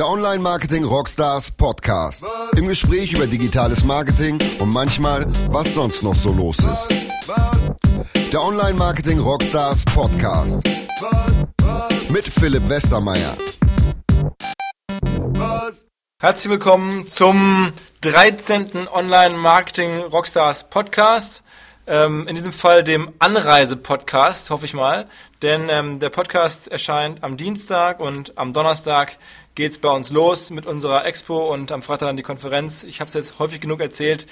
Der Online Marketing Rockstars Podcast. Im Gespräch über digitales Marketing und manchmal, was sonst noch so los ist. Der Online Marketing Rockstars Podcast. Mit Philipp Westermeier. Herzlich willkommen zum 13. Online Marketing Rockstars Podcast. Ähm, in diesem Fall dem Anreise-Podcast, hoffe ich mal. Denn ähm, der Podcast erscheint am Dienstag und am Donnerstag geht's bei uns los mit unserer Expo und am Freitag dann die Konferenz. Ich habe es jetzt häufig genug erzählt.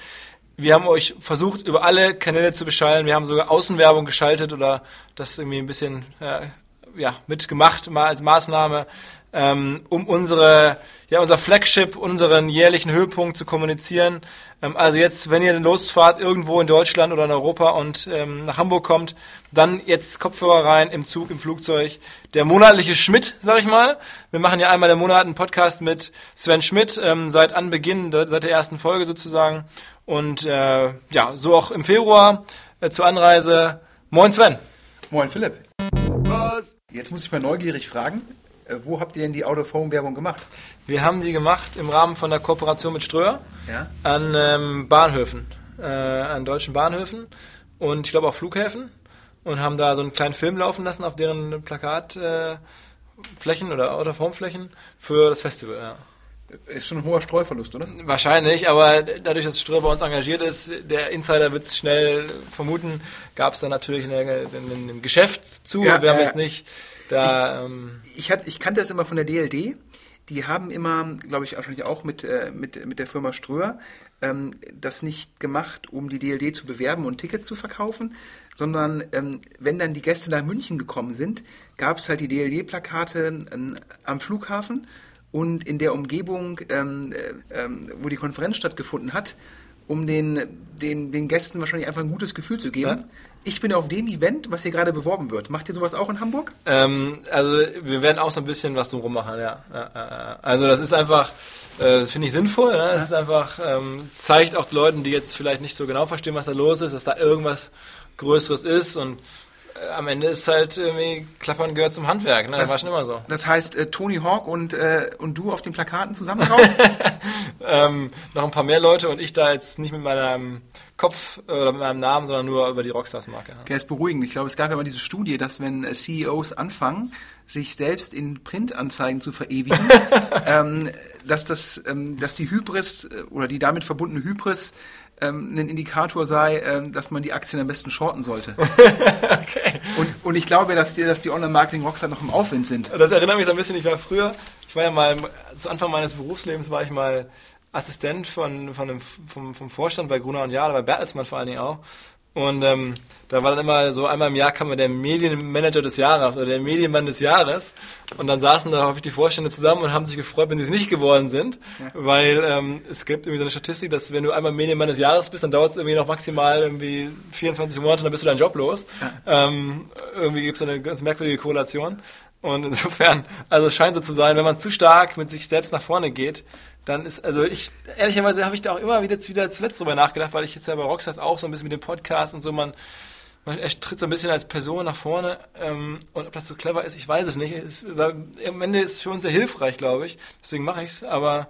Wir haben euch versucht, über alle Kanäle zu beschallen. Wir haben sogar Außenwerbung geschaltet oder das irgendwie ein bisschen äh, ja, mitgemacht, mal als Maßnahme, ähm, um unsere ja, unser Flagship, unseren jährlichen Höhepunkt zu kommunizieren. Ähm, also jetzt, wenn ihr losfahrt irgendwo in Deutschland oder in Europa und ähm, nach Hamburg kommt, dann jetzt Kopfhörer rein im Zug, im Flugzeug. Der monatliche Schmidt, sag ich mal. Wir machen ja einmal im Monat einen Podcast mit Sven Schmidt, ähm, seit Anbeginn, seit der ersten Folge sozusagen. Und äh, ja, so auch im Februar äh, zur Anreise. Moin Sven. Moin Philipp. Was? Jetzt muss ich mal neugierig fragen, wo habt ihr denn die Out-of-Home-Werbung gemacht? Wir haben die gemacht im Rahmen von der Kooperation mit Ströer Ja? an ähm, Bahnhöfen, äh, an deutschen Bahnhöfen und ich glaube auch Flughäfen und haben da so einen kleinen Film laufen lassen auf deren Plakatflächen äh, Flächen oder Out-of-Home-Flächen für das Festival. Ja. Ist schon ein hoher Streuverlust, oder? Wahrscheinlich, aber dadurch, dass Ströer bei uns engagiert ist, der Insider wird es schnell vermuten, gab es da natürlich ein Geschäft zu. Ja, Wir haben äh, jetzt nicht da... ähm, Ich, hat, ich kannte das immer von der DLD. Die haben immer, glaube ich, wahrscheinlich auch mit, äh, mit, mit der Firma Ströer, ähm, das nicht gemacht, um die DLD zu bewerben und Tickets zu verkaufen, sondern ähm, wenn dann die Gäste nach München gekommen sind, gab es halt die DLD-Plakate ähm, am Flughafen und in der Umgebung, ähm, äh, ähm, wo die Konferenz stattgefunden hat, um den, den, den Gästen wahrscheinlich einfach ein gutes Gefühl zu geben. Ja. Ich bin auf dem Event, was hier gerade beworben wird. Macht ihr sowas auch in Hamburg? Ähm, also wir werden auch so ein bisschen was drum machen, ja. Also das ist einfach, äh, finde ich sinnvoll. Ne? Es ist einfach, ähm, zeigt auch Leuten, die jetzt vielleicht nicht so genau verstehen, was da los ist, dass da irgendwas Größeres ist und am Ende ist halt irgendwie Klappern gehört zum Handwerk. Ne? Das, war schon immer so. Das heißt, äh, Tony Hawk und, äh, und du auf den Plakaten zusammen drauf? ähm, noch ein paar mehr Leute und ich da jetzt nicht mit meinem Kopf äh, oder mit meinem Namen, sondern nur über die Rockstars-Marke. Ja. Okay, ist beruhigend. Ich glaube, es gab ja mal diese Studie, dass wenn äh, CEOs anfangen, sich selbst in Printanzeigen zu verewigen, ähm, dass das, ähm, dass die Hybris äh, oder die damit verbundene Hybris ähm, ein Indikator sei, ähm, dass man die Aktien am besten shorten sollte. okay. Und, und ich glaube, dass die, dass die Online-Marketing-Rockstar noch im Aufwind sind. Das erinnert mich so ein bisschen, ich war früher, ich war ja mal, zu Anfang meines Berufslebens war ich mal Assistent von, von einem, vom, vom Vorstand bei Gruner und Jahr, bei Bertelsmann vor allen Dingen auch. Und ähm, da war dann immer so, einmal im Jahr kam der Medienmanager des Jahres oder der Medienmann des Jahres. Und dann saßen da häufig die Vorstände zusammen und haben sich gefreut, wenn sie es nicht geworden sind. Ja. Weil ähm, es gibt irgendwie so eine Statistik, dass wenn du einmal Medienmann des Jahres bist, dann dauert es irgendwie noch maximal irgendwie 24 Monate, dann bist du deinen Job los. Ähm, irgendwie gibt es eine ganz merkwürdige Korrelation. Und insofern, also es scheint so zu sein, wenn man zu stark mit sich selbst nach vorne geht, dann ist, also ich, ehrlicherweise habe ich da auch immer wieder, wieder zuletzt drüber nachgedacht, weil ich jetzt ja bei Rockstars auch so ein bisschen mit dem Podcast und so, man, man er tritt so ein bisschen als Person nach vorne ähm, und ob das so clever ist, ich weiß es nicht. Es, am Ende ist es für uns sehr hilfreich, glaube ich. Deswegen mache ich es, aber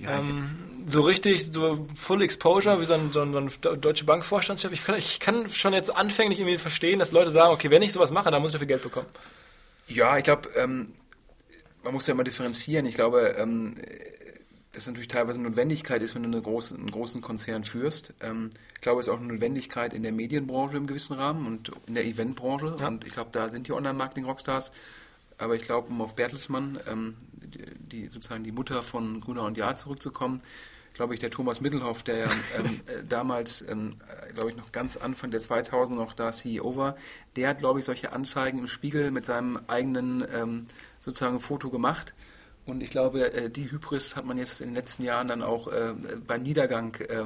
ähm, so richtig, so Full Exposure, wie so ein, so ein, so ein Deutsche Bank Vorstandschef, ich kann, ich kann schon jetzt anfänglich irgendwie verstehen, dass Leute sagen, okay, wenn ich sowas mache, dann muss ich dafür Geld bekommen. Ja, ich glaube, ähm, man muss ja immer differenzieren. Ich glaube, ähm, das natürlich teilweise eine Notwendigkeit ist, wenn du eine große, einen großen Konzern führst. Ähm, ich glaube, es ist auch eine Notwendigkeit in der Medienbranche im gewissen Rahmen und in der Eventbranche. Ja. Und ich glaube, da sind die Online-Marketing-Rockstars. Aber ich glaube, um auf Bertelsmann, ähm, die, sozusagen die Mutter von Gruner und Jahr zurückzukommen, glaube ich, der Thomas Mittelhoff, der ähm, äh, damals, ähm, äh, glaube ich, noch ganz Anfang der 2000 noch da CEO war, der hat, glaube ich, solche Anzeigen im Spiegel mit seinem eigenen ähm, sozusagen Foto gemacht. Und ich glaube, äh, die Hybris hat man jetzt in den letzten Jahren dann auch äh, beim Niedergang äh,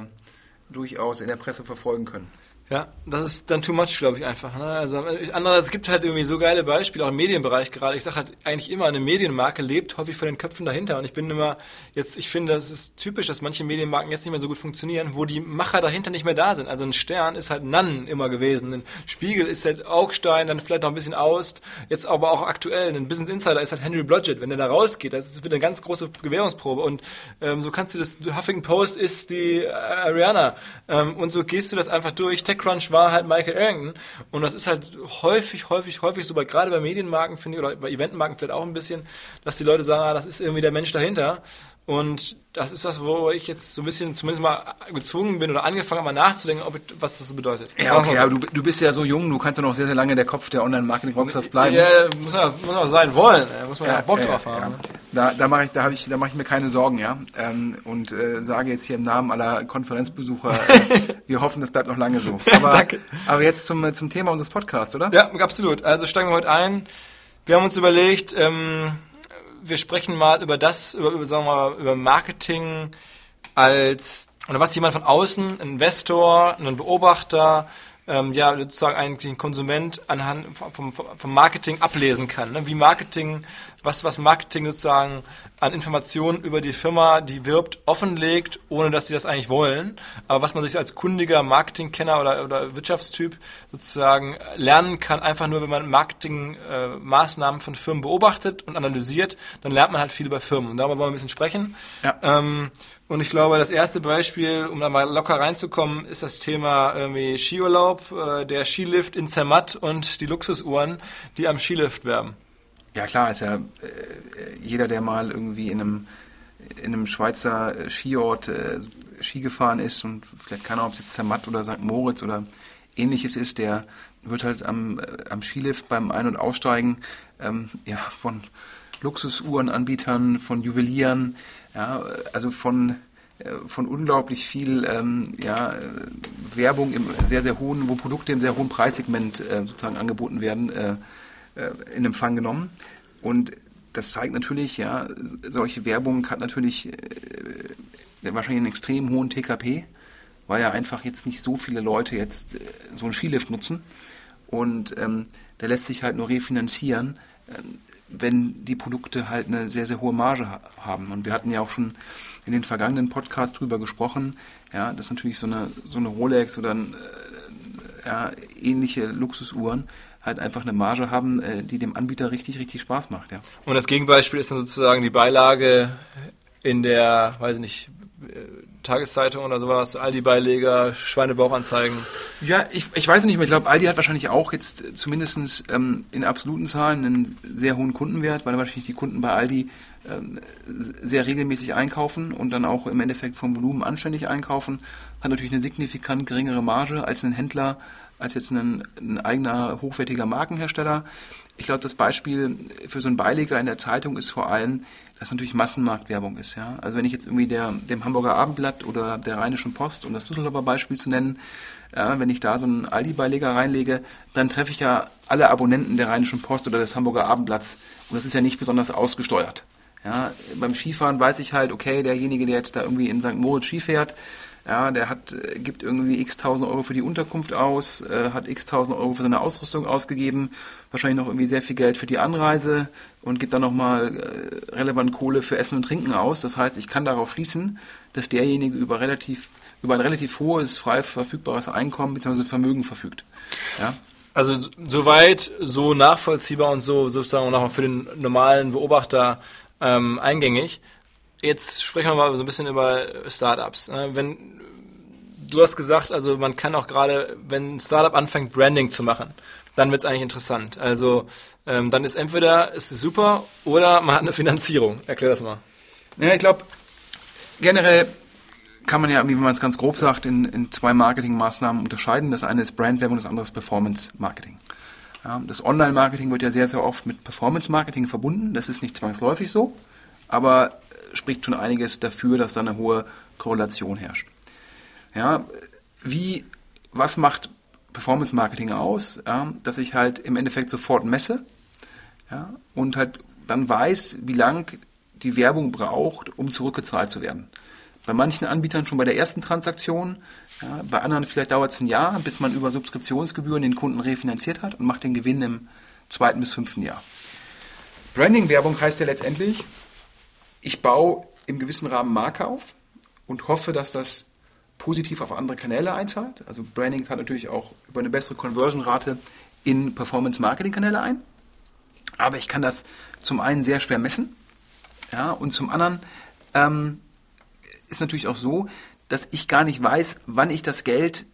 durchaus in der Presse verfolgen können. Ja, das ist dann too much, glaube ich, einfach. Ne? Also andererseits es gibt halt irgendwie so geile Beispiele, auch im Medienbereich gerade. Ich sage halt eigentlich immer, eine Medienmarke lebt häufig von den Köpfen dahinter. Und ich bin immer jetzt, ich finde, das ist typisch, dass manche Medienmarken jetzt nicht mehr so gut funktionieren, wo die Macher dahinter nicht mehr da sind. Also ein Stern ist halt Nannen immer gewesen. Ein Spiegel ist halt Augstein, dann vielleicht noch ein bisschen Aust. Jetzt aber auch aktuell. Ein Business Insider ist halt Henry Blodgett. Wenn der da rausgeht, das wieder eine ganz große Gewährungsprobe. Und ähm, so kannst du das, Huffington Post ist die äh, Ariana. Ähm, und so gehst du das einfach durch. TechCrunch war halt Michael Arrington. Und das ist halt häufig, häufig, häufig so, gerade bei Medienmarken, finde ich, oder bei Eventmarken vielleicht auch ein bisschen, dass die Leute sagen, ah, das ist irgendwie der Mensch dahinter. Und das ist was, wo ich jetzt so ein bisschen zumindest mal gezwungen bin oder angefangen habe, mal nachzudenken, ob, was das so bedeutet. Ja, okay, aber du, du bist ja so jung, du kannst ja noch sehr, sehr lange der Kopf der Online-Marketing-Rockstars bleiben. Ja, muss man, muss man sein wollen, muss man ja, ja Bock ja, drauf haben. Ja. Da, da mache ich, da ich, da mache ich mir keine Sorgen, ja. Ähm, und äh, sage jetzt hier im Namen aller Konferenzbesucher, äh, wir hoffen, das bleibt noch lange so. Aber, Danke. aber jetzt zum, zum Thema unseres Podcasts, oder? Ja, absolut. Also steigen wir heute ein. Wir haben uns überlegt, ähm, wir sprechen mal über das, über, über, sagen wir mal, über Marketing als, oder was jemand von außen, ein Investor, ein Beobachter, ähm, ja, sozusagen eigentlich ein Konsument anhand vom, vom Marketing ablesen kann. Ne? Wie Marketing, was, was Marketing sozusagen an Informationen über die Firma, die wirbt, offenlegt, ohne dass sie das eigentlich wollen. Aber was man sich als kundiger Marketingkenner oder, oder Wirtschaftstyp sozusagen lernen kann, einfach nur, wenn man Marketingmaßnahmen äh, von Firmen beobachtet und analysiert, dann lernt man halt viel über Firmen. Und darüber wollen wir ein bisschen sprechen. Ja. Ähm, und ich glaube, das erste Beispiel, um da mal locker reinzukommen, ist das Thema irgendwie Skiurlaub, äh, der Skilift in Zermatt und die Luxusuhren, die am Skilift werben. Ja klar, ist ja äh, jeder, der mal irgendwie in einem, in einem Schweizer äh, Skiort äh, Ski gefahren ist und vielleicht keine Ahnung, ob es jetzt Zermatt oder St. Moritz oder ähnliches ist, der wird halt am, äh, am Skilift beim Ein- und Aussteigen ähm, ja, von Luxusuhrenanbietern, von Juwelieren, ja, also von äh, von unglaublich viel ähm, ja, Werbung im sehr, sehr hohen, wo Produkte im sehr hohen Preissegment äh, sozusagen angeboten werden, äh, in Empfang genommen. Und das zeigt natürlich, ja, solche Werbung hat natürlich äh, wahrscheinlich einen extrem hohen TKP, weil ja einfach jetzt nicht so viele Leute jetzt äh, so einen Skilift nutzen. Und ähm, der lässt sich halt nur refinanzieren, äh, wenn die Produkte halt eine sehr, sehr hohe Marge ha haben. Und wir hatten ja auch schon in den vergangenen Podcasts drüber gesprochen, ja, dass natürlich so eine, so eine Rolex oder ein, äh, ja, ähnliche Luxusuhren halt einfach eine Marge haben, äh, die dem Anbieter richtig, richtig Spaß macht. Ja. Und das Gegenbeispiel ist dann sozusagen die Beilage in der, weiß ich nicht, Tageszeitung oder sowas, Aldi-Beileger, Schweinebauchanzeigen? Ja, ich, ich weiß nicht mehr. Ich glaube, Aldi hat wahrscheinlich auch jetzt zumindest ähm, in absoluten Zahlen einen sehr hohen Kundenwert, weil wahrscheinlich die Kunden bei Aldi ähm, sehr regelmäßig einkaufen und dann auch im Endeffekt vom Volumen anständig einkaufen. Hat natürlich eine signifikant geringere Marge als ein Händler, als jetzt ein, ein eigener hochwertiger Markenhersteller. Ich glaube, das Beispiel für so einen Beileger in der Zeitung ist vor allem, dass natürlich Massenmarktwerbung ist. Ja? Also wenn ich jetzt irgendwie der, dem Hamburger Abendblatt oder der Rheinischen Post, um das Düsseldorfer Beispiel zu nennen, ja, wenn ich da so einen Aldi-Beileger reinlege, dann treffe ich ja alle Abonnenten der Rheinischen Post oder des Hamburger Abendblatts. Und das ist ja nicht besonders ausgesteuert. Ja, beim Skifahren weiß ich halt, okay, derjenige, der jetzt da irgendwie in St. Moritz Ski fährt, ja, der hat, äh, gibt irgendwie x tausend Euro für die Unterkunft aus, äh, hat x tausend Euro für seine Ausrüstung ausgegeben, wahrscheinlich noch irgendwie sehr viel Geld für die Anreise und gibt dann nochmal äh, relevant Kohle für Essen und Trinken aus. Das heißt, ich kann darauf schließen, dass derjenige über relativ, über ein relativ hohes, frei verfügbares Einkommen bzw. Vermögen verfügt. Ja? Also soweit so nachvollziehbar und so sozusagen nochmal für den normalen Beobachter ähm, eingängig. Jetzt sprechen wir mal so ein bisschen über Startups. Ne? Wenn du hast gesagt, also man kann auch gerade, wenn ein Startup anfängt, Branding zu machen, dann wird es eigentlich interessant. Also ähm, dann ist entweder ist es super oder man hat eine Finanzierung. Erklär das mal. Ja, ich glaube, generell kann man ja, wie man es ganz grob sagt, in, in zwei Marketingmaßnahmen unterscheiden. Das eine ist Brandwerbung, das andere ist Performance-Marketing. Ja, das Online-Marketing wird ja sehr, sehr oft mit Performance-Marketing verbunden. Das ist nicht zwangsläufig so, aber spricht schon einiges dafür, dass da eine hohe Korrelation herrscht. Ja, wie, was macht Performance Marketing aus? Ja, dass ich halt im Endeffekt sofort messe ja, und halt dann weiß, wie lang die Werbung braucht, um zurückgezahlt zu werden. Bei manchen Anbietern schon bei der ersten Transaktion. Ja, bei anderen vielleicht dauert es ein Jahr, bis man über Subskriptionsgebühren den Kunden refinanziert hat und macht den Gewinn im zweiten bis fünften Jahr. Branding-Werbung heißt ja letztendlich, ich baue im gewissen Rahmen Marke auf und hoffe, dass das positiv auf andere Kanäle einzahlt. Also Branding hat natürlich auch über eine bessere Conversion-Rate in Performance-Marketing-Kanäle ein. Aber ich kann das zum einen sehr schwer messen. Ja, und zum anderen ähm, ist natürlich auch so, dass ich gar nicht weiß, wann ich das Geld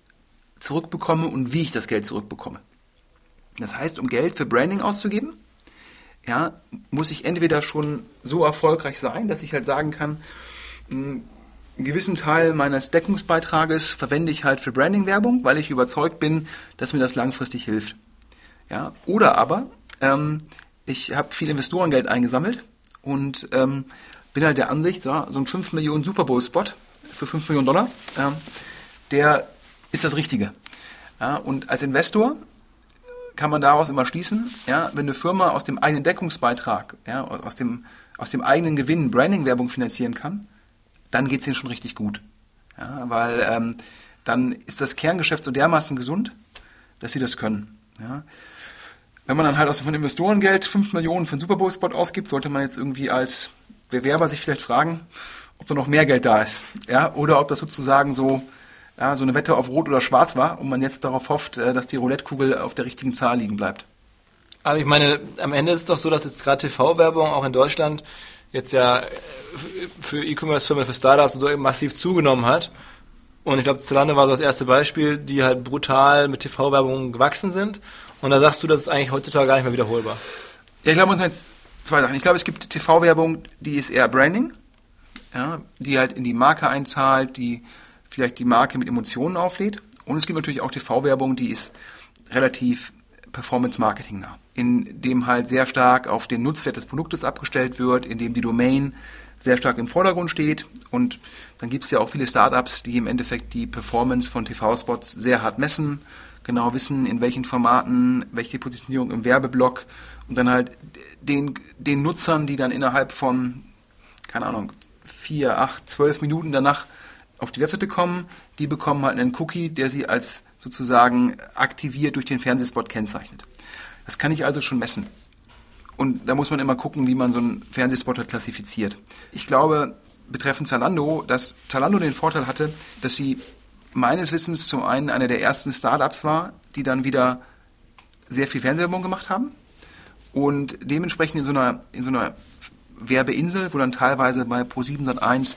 zurückbekomme und wie ich das Geld zurückbekomme. Das heißt, um Geld für Branding auszugeben, ja, muss ich entweder schon so erfolgreich sein, dass ich halt sagen kann, hm, einen gewissen Teil meines Deckungsbeitrages verwende ich halt für Branding-Werbung, weil ich überzeugt bin, dass mir das langfristig hilft. Ja, oder aber ähm, ich habe viel Investorengeld eingesammelt und ähm, bin halt der Ansicht, so, so ein 5 Millionen Super Bowl-Spot für 5 Millionen Dollar, ähm, der ist das Richtige. Ja, und als Investor kann man daraus immer schließen, ja, wenn eine Firma aus dem eigenen Deckungsbeitrag, ja, aus, dem, aus dem eigenen Gewinn Branding-Werbung finanzieren kann, dann geht es ihnen schon richtig gut. Ja, weil ähm, dann ist das Kerngeschäft so dermaßen gesund, dass sie das können. Ja. Wenn man dann halt aus von Investorengeld 5 Millionen für einen Super Bowl-Spot ausgibt, sollte man jetzt irgendwie als Bewerber sich vielleicht fragen, ob da noch mehr Geld da ist. Ja, oder ob das sozusagen so, ja, so eine Wette auf Rot oder Schwarz war und man jetzt darauf hofft, äh, dass die Roulette-Kugel auf der richtigen Zahl liegen bleibt. Aber ich meine, am Ende ist es doch so, dass jetzt gerade TV-Werbung auch in Deutschland jetzt ja für E-Commerce-Firmen, für Startups und so massiv zugenommen hat. Und ich glaube, Zalando war so das erste Beispiel, die halt brutal mit TV-Werbung gewachsen sind. Und da sagst du, das ist eigentlich heutzutage gar nicht mehr wiederholbar. Ja, ich glaube, uns jetzt zwei Sachen. Ich glaube, es gibt TV-Werbung, die ist eher Branding, ja, die halt in die Marke einzahlt, die vielleicht die Marke mit Emotionen auflädt. Und es gibt natürlich auch TV-Werbung, die ist relativ Performance-Marketing nah, in dem halt sehr stark auf den Nutzwert des Produktes abgestellt wird, in dem die Domain sehr stark im Vordergrund steht. Und dann gibt es ja auch viele Startups, die im Endeffekt die Performance von TV-Spots sehr hart messen, genau wissen, in welchen Formaten, welche Positionierung im Werbeblock und dann halt den, den Nutzern, die dann innerhalb von, keine Ahnung, vier, acht, zwölf Minuten danach auf die Webseite kommen, die bekommen halt einen Cookie, der sie als sozusagen aktiviert durch den Fernsehspot kennzeichnet. Das kann ich also schon messen. Und da muss man immer gucken, wie man so einen Fernsehspot halt klassifiziert. Ich glaube, betreffend Zalando, dass Zalando den Vorteil hatte, dass sie meines Wissens zum einen einer der ersten Startups war, die dann wieder sehr viel Fernsehwerbung gemacht haben und dementsprechend in so einer, in so einer Werbeinsel, wo dann teilweise bei Pro7 Sat1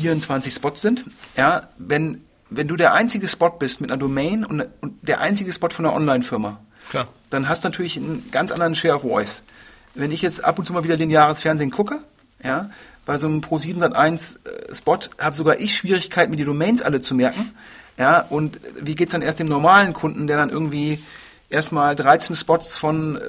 24 Spots sind. Ja, wenn, wenn du der einzige Spot bist mit einer Domain und, und der einzige Spot von einer Online-Firma, dann hast du natürlich einen ganz anderen Share of Voice. Wenn ich jetzt ab und zu mal wieder lineares Fernsehen gucke, ja, bei so einem Pro7 Sat1 äh, Spot habe sogar ich Schwierigkeiten, mir die Domains alle zu merken. Ja, und wie geht's dann erst dem normalen Kunden, der dann irgendwie erstmal 13 Spots von äh,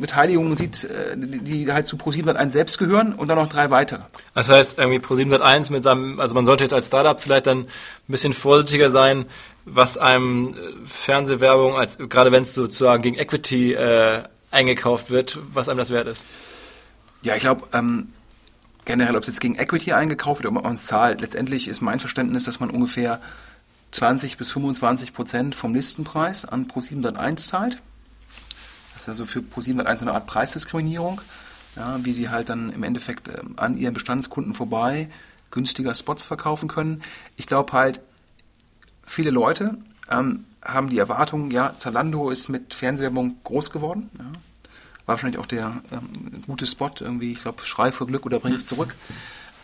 Beteiligungen sieht, äh, die halt zu Pro701 selbst gehören und dann noch drei weitere. Das heißt, irgendwie Pro701 mit seinem, also man sollte jetzt als Startup vielleicht dann ein bisschen vorsichtiger sein, was einem äh, Fernsehwerbung, als gerade wenn es sozusagen gegen Equity äh, eingekauft wird, was einem das wert ist. Ja, ich glaube, ähm, generell, ob es jetzt gegen Equity eingekauft wird oder ob man es zahlt, letztendlich ist mein Verständnis, dass man ungefähr 20 bis 25 Prozent vom Listenpreis an Pro701 zahlt. Das ist also für Pro701 so eine Art Preisdiskriminierung, ja, wie sie halt dann im Endeffekt äh, an ihren Bestandskunden vorbei günstiger Spots verkaufen können. Ich glaube halt, viele Leute ähm, haben die Erwartung, ja, Zalando ist mit Fernsehwerbung groß geworden. Ja. War wahrscheinlich auch der ähm, gute Spot, irgendwie, ich glaube, Schrei vor Glück oder bring es zurück.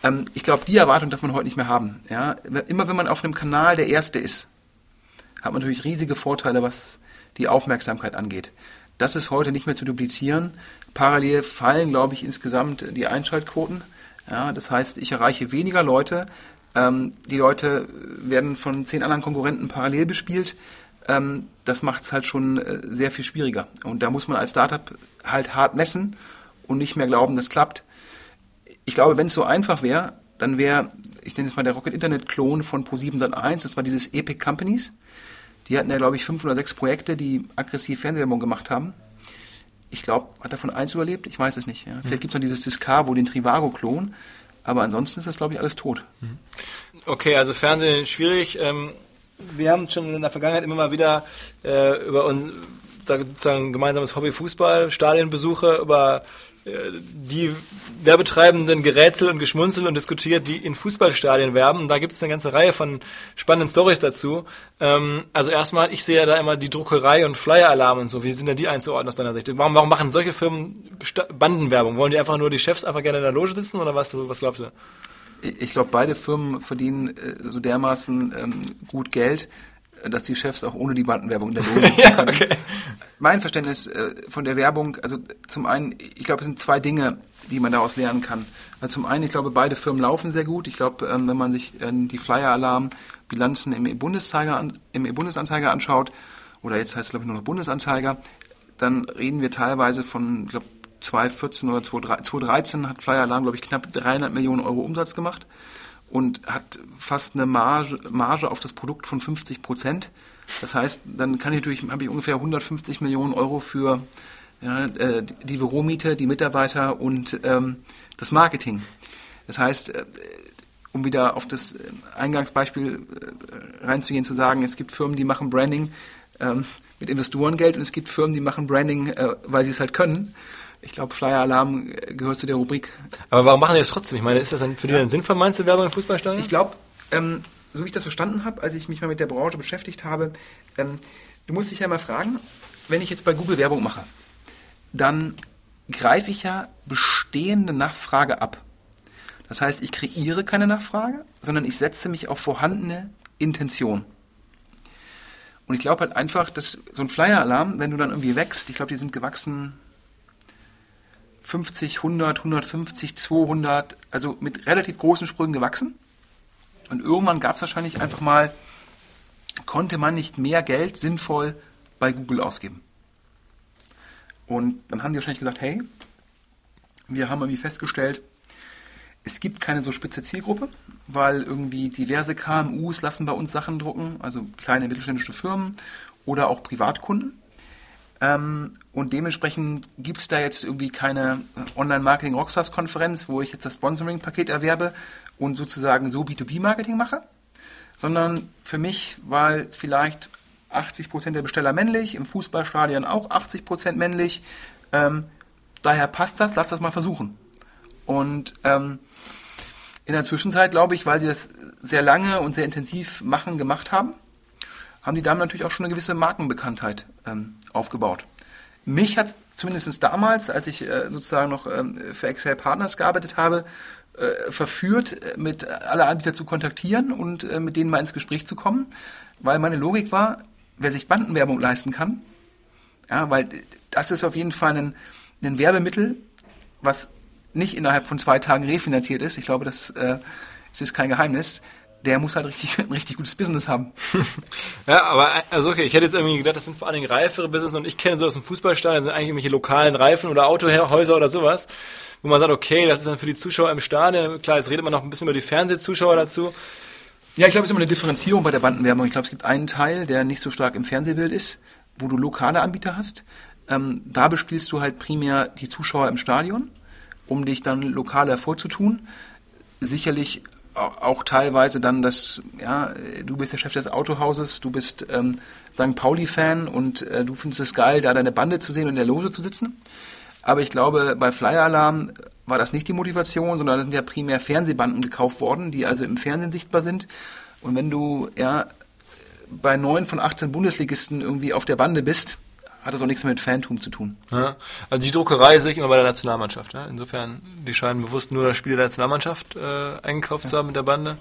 Ähm, ich glaube, die Erwartung darf man heute nicht mehr haben. Ja? Immer wenn man auf einem Kanal der Erste ist, hat man natürlich riesige Vorteile, was die Aufmerksamkeit angeht. Das ist heute nicht mehr zu duplizieren. Parallel fallen, glaube ich, insgesamt die Einschaltquoten. Ja, das heißt, ich erreiche weniger Leute. Ähm, die Leute werden von zehn anderen Konkurrenten parallel bespielt. Ähm, das macht es halt schon äh, sehr viel schwieriger. Und da muss man als Startup halt hart messen und nicht mehr glauben, das klappt ich glaube, wenn es so einfach wäre, dann wäre, ich nenne es mal der Rocket Internet Klon von Pro7 1, das war dieses Epic Companies. Die hatten ja, glaube ich, fünf oder sechs Projekte, die aggressiv Fernsehwerbung gemacht haben. Ich glaube, hat davon eins überlebt? Ich weiß es nicht. Ja. Vielleicht mhm. gibt es noch dieses Discavo, den Trivago-Klon. Aber ansonsten ist das, glaube ich, alles tot. Mhm. Okay, also Fernsehen schwierig. Ähm, wir haben schon in der Vergangenheit immer mal wieder äh, über uns sozusagen gemeinsames Hobby Fußball, Stadionbesuche, über die Werbetreibenden gerätselt und geschmunzelt und diskutiert, die in Fußballstadien werben. Da gibt es eine ganze Reihe von spannenden Stories dazu. Ähm, also erstmal, ich sehe ja da immer die Druckerei und Flyer-Alarm und so. Wie sind denn die einzuordnen aus deiner Sicht? Warum, warum machen solche Firmen Bandenwerbung? Wollen die einfach nur die Chefs einfach gerne in der Loge sitzen oder was, was glaubst du? Ich glaube, beide Firmen verdienen äh, so dermaßen ähm, gut Geld, dass die Chefs auch ohne die Bandenwerbung in der Lohn sitzen können. okay. Mein Verständnis äh, von der Werbung, also zum einen, ich glaube, es sind zwei Dinge, die man daraus lernen kann. Also zum einen, ich glaube, beide Firmen laufen sehr gut. Ich glaube, ähm, wenn man sich äh, die Flyer-Alarm-Bilanzen im E-Bundesanzeiger im E-Bundesanzeiger anschaut, oder jetzt heißt es, glaube ich, nur noch Bundesanzeiger, dann reden wir teilweise von, ich glaube, 2014 oder 2013 hat Flyer Alarm, glaube ich, knapp 300 Millionen Euro Umsatz gemacht und hat fast eine Marge, Marge auf das Produkt von 50 Prozent. Das heißt, dann kann ich natürlich, habe ich ungefähr 150 Millionen Euro für ja, äh, die Büromiete, die Mitarbeiter und ähm, das Marketing. Das heißt, äh, um wieder auf das äh, Eingangsbeispiel reinzugehen, zu sagen, es gibt Firmen, die machen Branding ähm, mit Investorengeld und es gibt Firmen, die machen Branding, weil sie es halt können ich glaube, Flyer Alarm gehört zu der Rubrik. Aber warum machen die das trotzdem? Ich meine, ist das dann für die dann sinnvoll, meinst du, Werbung im Fußballstadion? Ich glaube, ähm, so wie ich das verstanden habe, als ich mich mal mit der Branche beschäftigt habe, ähm, du musst dich ja mal fragen, wenn ich jetzt bei Google Werbung mache, dann greife ich ja bestehende Nachfrage ab. Das heißt, ich kreiere keine Nachfrage, sondern ich setze mich auf vorhandene Intention. Und ich glaube halt einfach, dass so ein Flyer-Alarm, wenn du dann irgendwie wächst, ich glaube, die sind gewachsen 50, 100, 150, 200, also mit relativ großen Sprüngen gewachsen. Und irgendwann gab es wahrscheinlich einfach mal, konnte man nicht mehr Geld sinnvoll bei Google ausgeben. Und dann haben die wahrscheinlich gesagt, hey, wir haben irgendwie festgestellt, es gibt keine so spitze Zielgruppe, weil irgendwie diverse KMUs lassen bei uns Sachen drucken, also kleine mittelständische Firmen oder auch Privatkunden. Ähm, und dementsprechend gibt es da jetzt irgendwie keine Online-Marketing-Rockstars-Konferenz, wo ich jetzt das Sponsoring-Paket erwerbe und sozusagen so B2B-Marketing mache, sondern für mich, weil vielleicht 80% der Besteller männlich, im Fußballstadion auch 80% männlich, ähm, daher passt das, lass das mal versuchen. Und ähm, in der Zwischenzeit, glaube ich, weil sie das sehr lange und sehr intensiv machen, gemacht haben, haben die Damen natürlich auch schon eine gewisse Markenbekanntheit ähm, aufgebaut. Mich hat zumindest damals, als ich äh, sozusagen noch ähm, für Excel Partners gearbeitet habe, äh, verführt, äh, mit alle Anbieter zu kontaktieren und äh, mit denen mal ins Gespräch zu kommen, weil meine Logik war, wer sich Bandenwerbung leisten kann, ja, weil das ist auf jeden Fall ein, ein Werbemittel, was nicht innerhalb von zwei Tagen refinanziert ist. Ich glaube, das, äh, das ist kein Geheimnis der muss halt richtig, ein richtig gutes Business haben. ja, aber also okay, ich hätte jetzt irgendwie gedacht, das sind vor allen Dingen reifere Business und ich kenne so aus dem Fußballstadion, das sind eigentlich irgendwelche lokalen Reifen oder Autohäuser oder sowas, wo man sagt, okay, das ist dann für die Zuschauer im Stadion, klar, jetzt redet man noch ein bisschen über die Fernsehzuschauer dazu. Ja, ich glaube, es ist immer eine Differenzierung bei der Bandenwerbung. Ich glaube, es gibt einen Teil, der nicht so stark im Fernsehbild ist, wo du lokale Anbieter hast. Ähm, da bespielst du halt primär die Zuschauer im Stadion, um dich dann lokal hervorzutun. Sicherlich auch teilweise dann das, ja, du bist der Chef des Autohauses, du bist ähm, St. Pauli-Fan und äh, du findest es geil, da deine Bande zu sehen und in der Loge zu sitzen. Aber ich glaube, bei Flyer Alarm war das nicht die Motivation, sondern da sind ja primär Fernsehbanden gekauft worden, die also im Fernsehen sichtbar sind. Und wenn du ja bei neun von 18 Bundesligisten irgendwie auf der Bande bist, hat das auch nichts mit Phantom zu tun. Ja, also die Druckerei sehe ich immer bei der Nationalmannschaft. Ja? Insofern, die scheinen bewusst nur das Spiel der Nationalmannschaft äh, eingekauft ja. zu haben mit der Bande.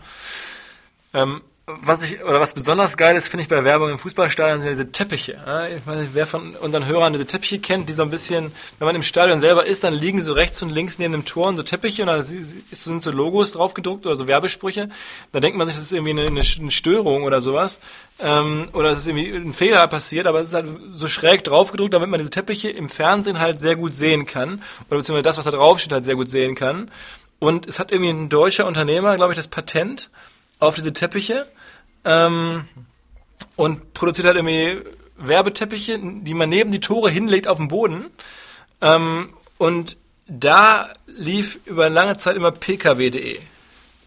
Ähm, was ich oder was besonders geil ist, finde ich bei Werbung im Fußballstadion sind diese Teppiche. Ich weiß nicht, wer von unseren Hörern diese Teppiche kennt, die so ein bisschen, wenn man im Stadion selber ist, dann liegen so rechts und links neben dem Tor so Teppiche und da sind so Logos drauf gedruckt oder so Werbesprüche. Da denkt man sich, das ist irgendwie eine, eine Störung oder sowas. Ähm, oder es ist irgendwie ein Fehler passiert, aber es ist halt so schräg drauf gedruckt, damit man diese Teppiche im Fernsehen halt sehr gut sehen kann. Oder beziehungsweise das, was da draufsteht, halt sehr gut sehen kann. Und es hat irgendwie ein deutscher Unternehmer, glaube ich, das Patent auf diese Teppiche ähm, und produziert halt irgendwie Werbeteppiche, die man neben die Tore hinlegt auf dem Boden. Ähm, und da lief über lange Zeit immer pkw.de.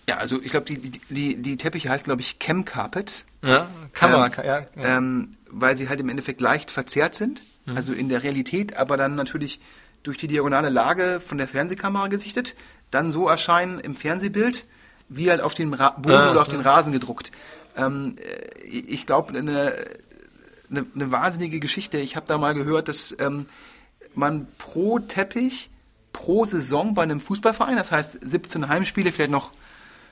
Ja, also ich glaube, die, die, die, Teppiche heißen, glaube ich, Chem Carpets. Ja, man, ähm, ja. ja. Ähm, weil sie halt im Endeffekt leicht verzerrt sind, Mhm. also in der Realität, aber dann natürlich durch die diagonale Lage von der Fernsehkamera gesichtet, dann so erscheinen im Fernsehbild, wie halt auf den Ra Boden Ah, oder auf den Rasen gedruckt. Ähm, äh, ich glaube, eine, eine, eine wahnsinnige Geschichte. Ich habe da mal gehört, dass ähm, man pro Teppich pro Saison bei einem Fußballverein, das heißt 17 Heimspiele, vielleicht noch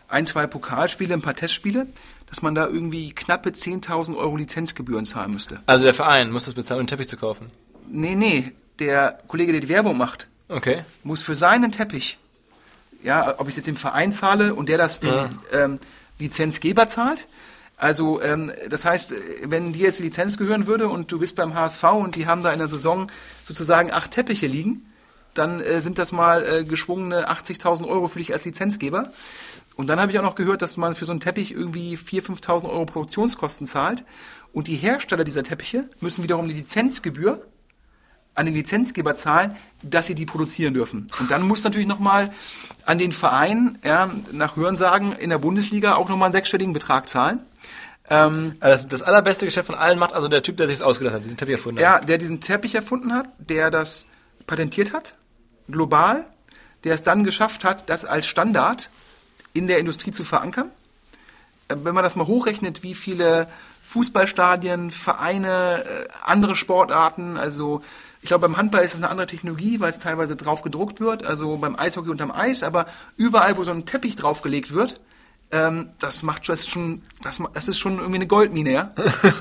ein, zwei Pokalspiele, ein paar Testspiele, dass man da irgendwie knappe 10.000 Euro Lizenzgebühren zahlen müsste. Also der Verein muss das bezahlen, um einen Teppich zu kaufen. Nee, nee, der Kollege, der die Werbung macht, Okay. muss für seinen Teppich, ja, ob ich es jetzt dem Verein zahle und der das dem Ja. ähm, Lizenzgeber zahlt. Also ähm, das heißt, wenn dir jetzt die Lizenz gehören würde und du bist beim HSV und die haben da in der Saison sozusagen acht Teppiche liegen, dann äh, sind das mal äh, geschwungene 80.000 Euro für dich als Lizenzgeber. Und dann habe ich auch noch gehört, dass man für so einen Teppich irgendwie 4.000, 5.000 Euro Produktionskosten zahlt. Und die Hersteller dieser Teppiche müssen wiederum die Lizenzgebühr an den Lizenzgeber zahlen, dass sie die produzieren dürfen. Und dann muss natürlich nochmal an den Verein, ja, nach Hörensagen in der Bundesliga auch nochmal einen sechsstelligen Betrag zahlen. Ähm, Also das, das allerbeste Geschäft von allen macht also der Typ, der sich ausgedacht hat, diesen Teppich erfunden hat. ja, der diesen Teppich erfunden hat, der das patentiert hat, global, der es dann geschafft hat, das als Standard in der Industrie zu verankern. Äh, Wenn man das mal hochrechnet, wie viele Fußballstadien, Vereine, äh, andere Sportarten, also ich glaube beim Handball ist es eine andere Technologie, weil es teilweise drauf gedruckt wird, also beim Eishockey unterm Eis, aber überall, wo so ein Teppich draufgelegt wird, ähm, das macht das schon, das, das ist schon irgendwie eine Goldmine, ja.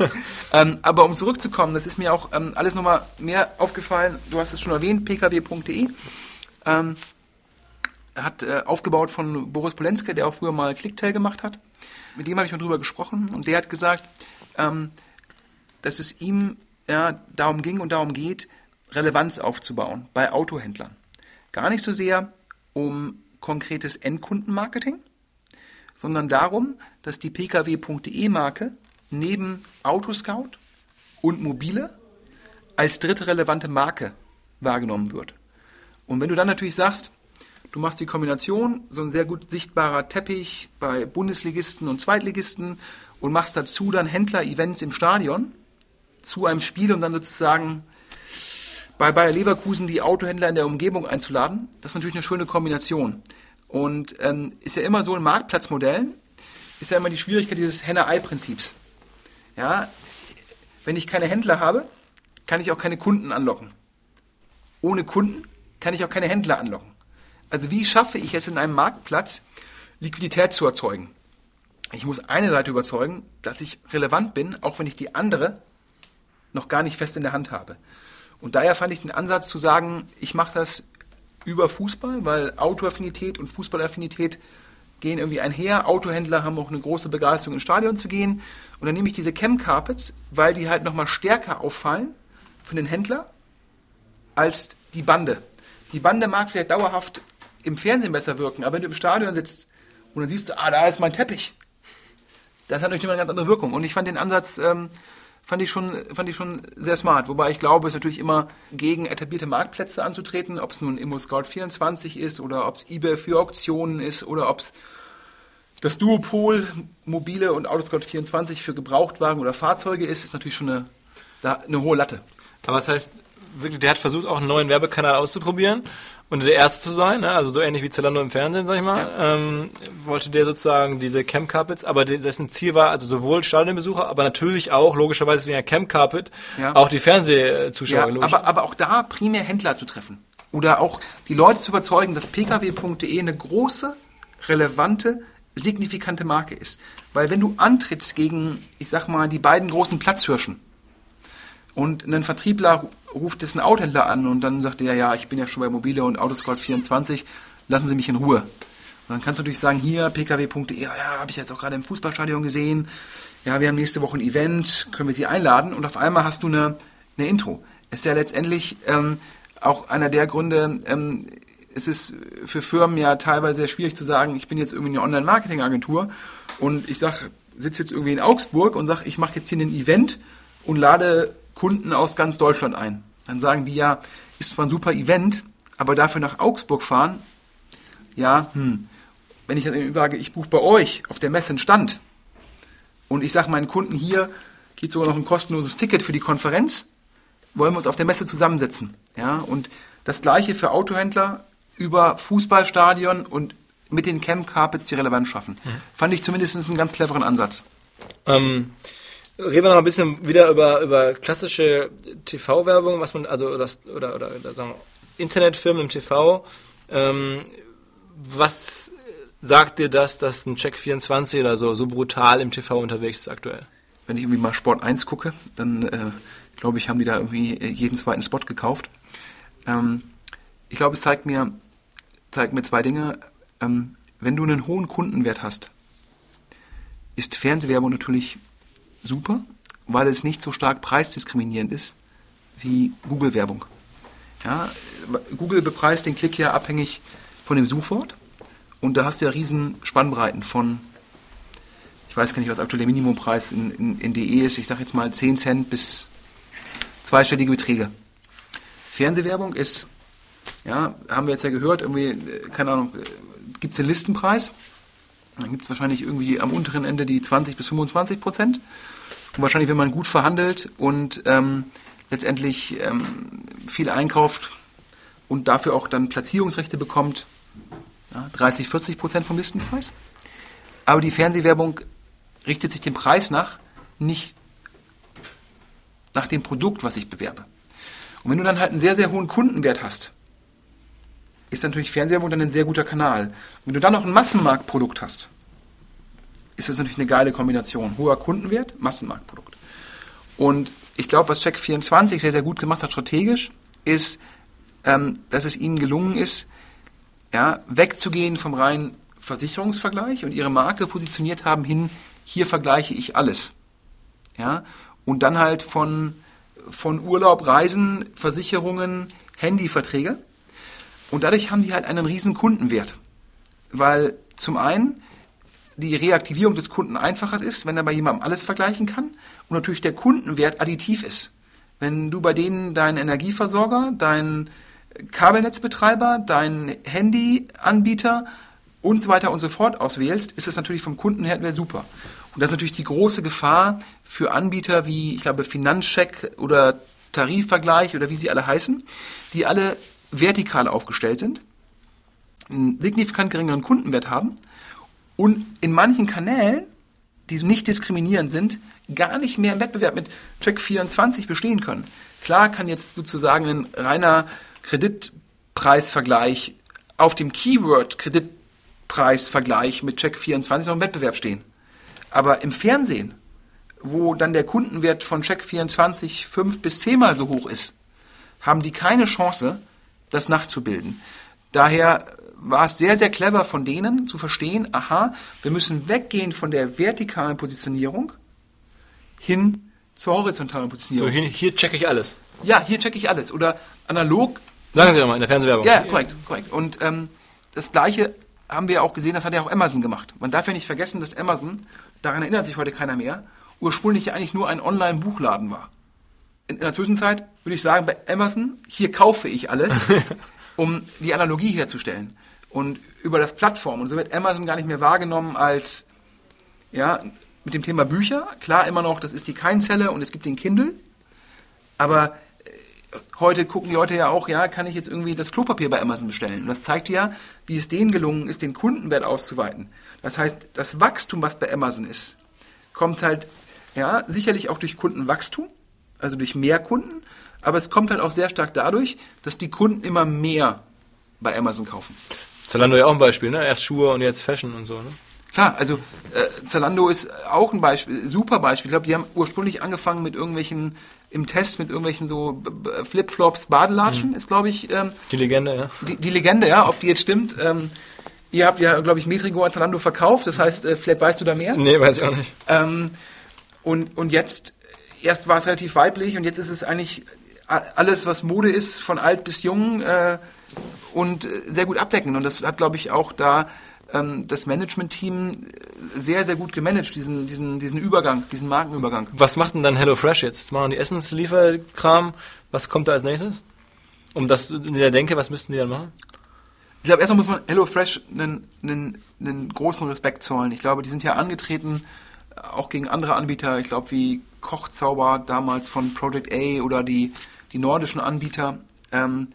ähm, aber um zurückzukommen, das ist mir auch ähm, alles nochmal mehr aufgefallen. Du hast es schon erwähnt, pkw.de. Ähm, hat äh, aufgebaut von Boris Polenske, der auch früher mal Clicktail gemacht hat. Mit dem habe ich mal drüber gesprochen und der hat gesagt, ähm, dass es ihm ja, darum ging und darum geht, Relevanz aufzubauen bei Autohändlern. Gar nicht so sehr um konkretes Endkundenmarketing, sondern darum, dass die pkw.de-Marke neben Autoscout und Mobile als dritte relevante Marke wahrgenommen wird. Und wenn du dann natürlich sagst, du machst die Kombination, so ein sehr gut sichtbarer Teppich bei Bundesligisten und Zweitligisten und machst dazu dann Händler-Events im Stadion zu einem Spiel und dann sozusagen bei Bayer Leverkusen die Autohändler in der Umgebung einzuladen, das ist natürlich eine schöne Kombination. Und ähm, ist ja immer so in Marktplatzmodellen, ist ja immer die Schwierigkeit dieses Henne-Ei-Prinzips. Ja, wenn ich keine Händler habe, kann ich auch keine Kunden anlocken. Ohne Kunden kann ich auch keine Händler anlocken. Also wie schaffe ich es in einem Marktplatz, Liquidität zu erzeugen? Ich muss eine Seite überzeugen, dass ich relevant bin, auch wenn ich die andere noch gar nicht fest in der Hand habe. Und daher fand ich den Ansatz zu sagen, ich mache das über Fußball, weil Autoaffinität und Fußballaffinität gehen irgendwie einher. Autohändler haben auch eine große Begeisterung ins Stadion zu gehen. Und dann nehme ich diese Chem Carpets, weil die halt nochmal stärker auffallen für den Händler als die Bande. Die Bande mag vielleicht dauerhaft im Fernsehen besser wirken, aber wenn du im Stadion sitzt und dann siehst du, ah, da ist mein Teppich, das hat natürlich immer eine ganz andere Wirkung. Und ich fand den Ansatz, ähm, fand ich schon, fand ich schon sehr smart. Wobei ich glaube, es ist natürlich immer gegen etablierte Marktplätze anzutreten, ob es nun ImmoScout24 ist oder ob es eBay für Auktionen ist oder ob es das Duopol mobile und Autoscout24 für Gebrauchtwagen oder Fahrzeuge ist, ist natürlich schon eine, eine hohe Latte. Aber das heißt, wirklich, der hat versucht, auch einen neuen Werbekanal auszuprobieren und der Erste zu sein, ne? also so ähnlich wie Zalando im Fernsehen, sag ich mal. Ähm, wollte der sozusagen diese Camp Carpets, aber dessen Ziel war also sowohl Stadionbesucher, aber natürlich auch, logischerweise wie ein Camp Carpet, Ja. auch die Fernsehzuschauer. Ja, aber, aber auch da primär Händler zu treffen. Oder auch die Leute zu überzeugen, dass pkw.de eine große, relevante, signifikante Marke ist. Weil wenn du antrittst gegen, ich sag mal, die beiden großen Platzhirschen und ein Vertriebler ruft einen Autohändler an und dann sagt er, ja, ich bin ja schon bei Mobile und Autoscout24, lassen Sie mich in Ruhe. Und dann kannst du natürlich sagen, hier, pkw.de, ja, ja habe ich jetzt auch gerade im Fußballstadion gesehen, ja, wir haben nächste Woche ein Event, können wir Sie einladen und auf einmal hast du eine, eine Intro. Ist ja letztendlich ähm, auch einer der Gründe, ähm, es ist für Firmen ja teilweise sehr schwierig zu sagen, ich bin jetzt irgendwie eine Online-Marketing-Agentur und ich sitze jetzt irgendwie in Augsburg und sage, ich mache jetzt hier ein Event und lade Kunden aus ganz Deutschland ein. Dann sagen die ja, ist zwar ein super Event, aber dafür nach Augsburg fahren, ja, hm. wenn ich dann sage, ich buche bei euch auf der Messe einen Stand und ich sage meinen Kunden hier, geht sogar noch ein kostenloses Ticket für die Konferenz, wollen wir uns auf der Messe zusammensetzen. Ja, und das gleiche für Autohändler über Fußballstadion und mit den Camp Carpets die Relevanz schaffen. Mhm. Fand ich zumindest einen ganz cleveren Ansatz. Ähm, reden wir noch ein bisschen wieder über, über klassische TV-Werbung, was man, also das, oder, oder, oder sagen Internetfirmen im TV. Ähm, was sagt dir das, dass ein Check24 oder so so brutal im TV unterwegs ist aktuell? Wenn ich irgendwie mal Sport 1 gucke, dann äh, glaube ich, haben die da irgendwie jeden zweiten Spot gekauft. Ähm, ich glaube, es zeigt mir, zeigt mir zwei Dinge. Ähm, wenn du einen hohen Kundenwert hast, ist Fernsehwerbung natürlich super, weil es nicht so stark preisdiskriminierend ist wie Google-Werbung. Ja, Google bepreist den Klick ja abhängig von dem Suchwort und da hast du ja riesen Spannbreiten von, ich weiß gar nicht, was aktuell der Minimumpreis in, in, in DE ist, ich sage jetzt mal 10 Cent bis zweistellige Beträge. Fernsehwerbung ist, ja, haben wir jetzt ja gehört, irgendwie, keine Ahnung, gibt es den Listenpreis, dann gibt es wahrscheinlich irgendwie am unteren Ende die 20 bis 25 Prozent. Und wahrscheinlich, wenn man gut verhandelt und ähm, letztendlich ähm, viel einkauft und dafür auch dann Platzierungsrechte bekommt, ja, 30, 40 Prozent vom Listenpreis. Aber die Fernsehwerbung richtet sich dem Preis nach, nicht nach dem Produkt, was ich bewerbe. Und wenn du dann halt einen sehr, sehr hohen Kundenwert hast, ist natürlich Fernsehwerbung dann ein sehr guter Kanal. Wenn du dann noch ein Massenmarktprodukt hast, ist das natürlich eine geile Kombination. Hoher Kundenwert, Massenmarktprodukt. Und ich glaube, was Check24 sehr, sehr gut gemacht hat strategisch, ist, ähm, dass es ihnen gelungen ist, ja, wegzugehen vom reinen Versicherungsvergleich und ihre Marke positioniert haben hin, hier vergleiche ich alles. Ja, und dann halt von, von Urlaub, Reisen, Versicherungen, Handyverträge. Und dadurch haben die halt einen riesen Kundenwert. Weil zum einen die Reaktivierung des Kunden einfacher ist, wenn er bei jemandem alles vergleichen kann und natürlich der Kundenwert additiv ist. Wenn du bei denen deinen Energieversorger, deinen Kabelnetzbetreiber, deinen Handyanbieter und so weiter und so fort auswählst, ist es natürlich vom Kundenwert super. Und das ist natürlich die große Gefahr für Anbieter wie, ich glaube, Finanzcheck oder Tarifvergleich oder wie sie alle heißen, die alle vertikal aufgestellt sind, einen signifikant geringeren Kundenwert haben und in manchen Kanälen, die nicht diskriminierend sind, gar nicht mehr im Wettbewerb mit Check24 bestehen können. Klar kann jetzt sozusagen ein reiner Kreditpreisvergleich auf dem Keyword Kreditpreisvergleich mit Check24 noch im Wettbewerb stehen. Aber im Fernsehen, wo dann der Kundenwert von Check24 fünf bis zehnmal so hoch ist, haben die keine Chance, das nachzubilden. Daher war es sehr, sehr clever von denen zu verstehen, aha, wir müssen weggehen von der vertikalen Positionierung hin zur horizontalen Positionierung. So, hier, hier checke ich alles. Ja, hier checke ich alles. Oder analog. Sagen Sie doch mal in der Fernsehwerbung. Ja, korrekt, korrekt. Und ähm, das Gleiche haben wir auch gesehen, das hat ja auch Amazon gemacht. Man darf ja nicht vergessen, dass Amazon, daran erinnert sich heute keiner mehr, ursprünglich eigentlich nur ein Online-Buchladen war. In, der Zwischenzeit würde ich sagen, bei Amazon, hier kaufe ich alles, um die Analogie herzustellen. Und über das Plattform. Und so wird Amazon gar nicht mehr wahrgenommen als, ja, mit dem Thema Bücher. Klar, immer noch, das ist die Keimzelle und es gibt den Kindle. Aber heute gucken die Leute ja auch, ja, kann ich jetzt irgendwie das Klopapier bei Amazon bestellen? Und das zeigt ja, wie es denen gelungen ist, den Kundenwert auszuweiten. Das heißt, das Wachstum, was bei Amazon ist, kommt halt, ja, sicherlich auch durch Kundenwachstum, also durch mehr Kunden, aber es kommt halt auch sehr stark dadurch, dass die Kunden immer mehr bei Amazon kaufen. Zalando ja auch ein Beispiel, ne? Erst Schuhe und jetzt Fashion und so, ne? Klar, also äh, Zalando ist auch ein Beispiel, super Beispiel. Ich glaube, die haben ursprünglich angefangen mit irgendwelchen, im Test mit irgendwelchen so Flipflops, Badelatschen, mhm. ist glaube ich... Ähm, die Legende, ja. Die, die, Legende, ja, ob die jetzt stimmt. Ähm, ihr habt ja, glaube ich, Metrigo an Zalando verkauft, das heißt, äh, vielleicht weißt du da mehr? Nee, weiß ich auch nicht. Ähm, und, und jetzt, erst war es relativ weiblich und jetzt ist es eigentlich alles, was Mode ist, von alt bis jung äh, und äh, sehr gut abdecken. Und das hat, glaube ich, auch da ähm, das Management-Team sehr, sehr gut gemanagt, diesen, diesen, diesen Übergang, diesen Markenübergang. Was macht denn dann HelloFresh jetzt? Jetzt machen die Essenslieferkram. Was kommt da als nächstes? Um das in der Denke, was müssten die dann machen? Ich glaube, erstmal muss man HelloFresh einen, einen, einen großen Respekt zollen. Ich glaube, die sind ja angetreten, äh, auch gegen andere Anbieter, ich glaube, wie Kochzauber damals von Project A oder die, die nordischen Anbieter. Ähm,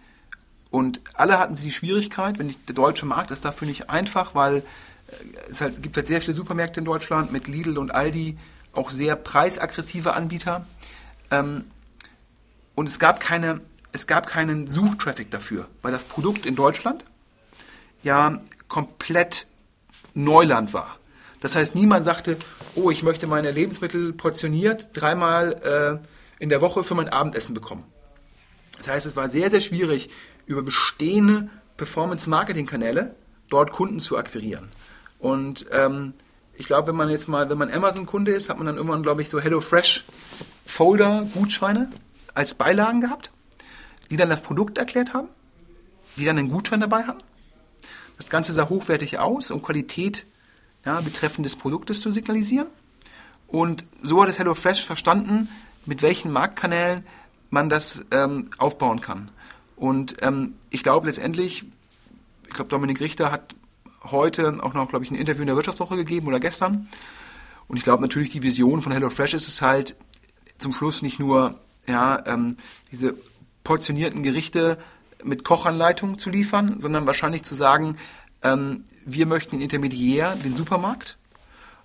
und alle hatten sie die Schwierigkeit, wenn ich, der deutsche Markt ist dafür nicht einfach, weil äh, es halt, gibt halt sehr viele Supermärkte in Deutschland mit Lidl und Aldi, auch sehr preisaggressive Anbieter. Ähm, und es gab keine, es gab keinen Suchtraffic dafür, weil das Produkt in Deutschland ja komplett Neuland war. Das heißt, niemand sagte, oh, ich möchte meine Lebensmittel portioniert dreimal äh, in der Woche für mein Abendessen bekommen. Das heißt, es war sehr, sehr schwierig, über bestehende Performance-Marketing-Kanäle dort Kunden zu akquirieren. Und ähm, ich glaube, wenn man jetzt mal, wenn man Amazon-Kunde ist, hat man dann irgendwann, glaube ich, so HelloFresh-Folder-Gutscheine als Beilagen gehabt, die dann das Produkt erklärt haben, die dann einen Gutschein dabei haben. Das Ganze sah hochwertig aus, um Qualität ja, betreffend des Produktes zu signalisieren. Und so hat es HelloFresh verstanden, mit welchen Marktkanälen man das ähm, aufbauen kann. Und ähm, ich glaube letztendlich, ich glaube, Dominik Richter hat heute auch noch, glaube ich, ein Interview in der Wirtschaftswoche gegeben oder gestern. Und ich glaube natürlich, die Vision von HelloFresh ist es halt zum Schluss nicht nur ja, ähm, diese portionierten Gerichte mit Kochanleitungen zu liefern, sondern wahrscheinlich zu sagen, ähm, wir möchten den Intermediär, den Supermarkt,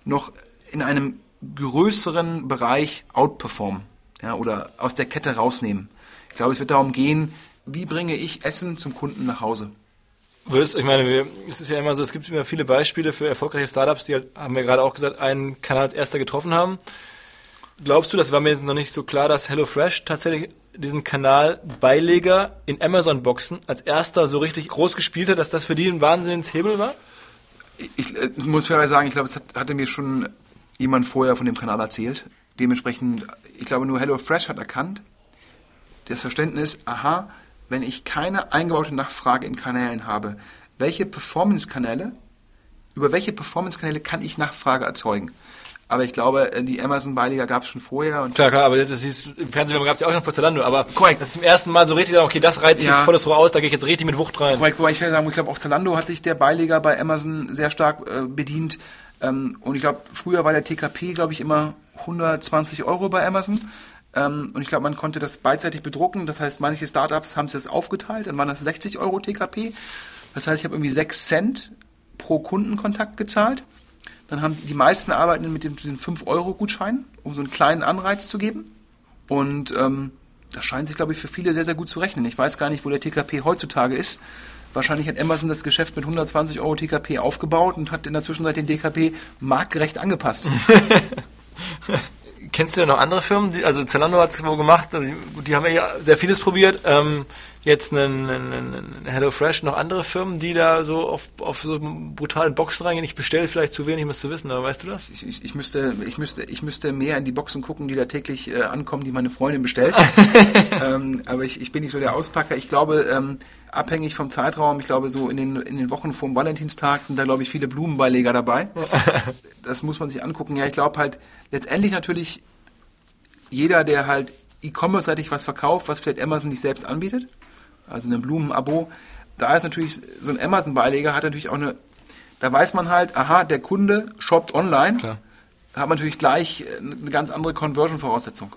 noch in einem größeren Bereich outperformen ja, oder aus der Kette rausnehmen. Ich glaube, es wird darum gehen, wie bringe ich Essen zum Kunden nach Hause. Ich meine, es ist ja immer so, es gibt immer viele Beispiele für erfolgreiche Startups, die, halt, haben wir gerade auch gesagt, einen Kanal als erster getroffen haben. Glaubst du, das war mir jetzt noch nicht so klar, dass HelloFresh tatsächlich diesen Kanal Beileger in Amazon-Boxen als erster so richtig groß gespielt hat, dass das für die ein Wahnsinnshebel war? Ich, ich äh, muss fairerweise sagen, ich glaube, es hat, hatte mir schon jemand vorher von dem Kanal erzählt. Dementsprechend, ich glaube, nur HelloFresh hat erkannt, das Verständnis, aha, wenn ich keine eingebaute Nachfrage in Kanälen habe, welche Performance-Kanäle, über welche Performance-Kanäle kann ich Nachfrage erzeugen? Aber ich glaube, äh, die Amazon-Beiliger gab es schon vorher. Und klar, klar, aber das ist, im Fernsehen gab es ja auch schon vor Zalando, aber korrekt. das ist zum ersten Mal so richtig, okay, das reizt sich ja. volles Rohr aus, da gehe ich jetzt richtig mit Wucht rein. Korrekt, wobei ich sagen, ich glaube, auch Zalando hat sich der Beileger bei Amazon sehr stark äh, bedient. Ähm, und ich glaube, früher war der TKP, glaube ich, immer 120 Euro bei Amazon. Ähm, und ich glaube, man konnte das beidseitig bedrucken. Das heißt, manche Startups haben es jetzt aufgeteilt, dann waren das 60 Euro TKP. Das heißt, ich habe irgendwie 6 Cent pro Kundenkontakt gezahlt. Dann haben die meisten arbeiten mit dem 5-Euro-Gutschein, um so einen kleinen Anreiz zu geben. Und ähm, das scheint sich, glaube ich, für viele sehr, sehr gut zu rechnen. Ich weiß gar nicht, wo der TKP heutzutage ist. Wahrscheinlich hat Amazon das Geschäft mit 120 Euro TKP aufgebaut und hat in der Zwischenzeit den TKP marktgerecht angepasst. Kennst du ja noch andere Firmen? Die, also Zalando hat es wohl gemacht, die, die, haben ja sehr vieles probiert. Ähm, jetzt einen, einen, HelloFresh, noch andere Firmen, die da so auf, auf so brutalen Boxen reingehen. Ich bestelle vielleicht zu wenig, um es zu wissen, aber weißt du das? Ich, ich, ich, müsste, ich, müsste, ich müsste mehr in die Boxen gucken, die da täglich äh, ankommen, die meine Freundin bestellt. ähm, aber ich, ich bin nicht so der Auspacker. Ich glaube, ähm, abhängig vom Zeitraum, ich glaube, so in den, in den Wochen vor dem Valentinstag sind da, glaube ich, viele Blumenbeileger dabei. das muss man sich angucken. Ja, ich glaube halt, letztendlich natürlich jeder, der halt E-Commerce-seitig was verkauft, was vielleicht Amazon nicht selbst anbietet, also ein Blumenabo, da ist natürlich so ein Amazon-Beileger hat natürlich auch eine, da weiß man halt, aha, der Kunde shoppt online. Klar. Da hat man natürlich gleich eine ganz andere Conversion-Voraussetzung.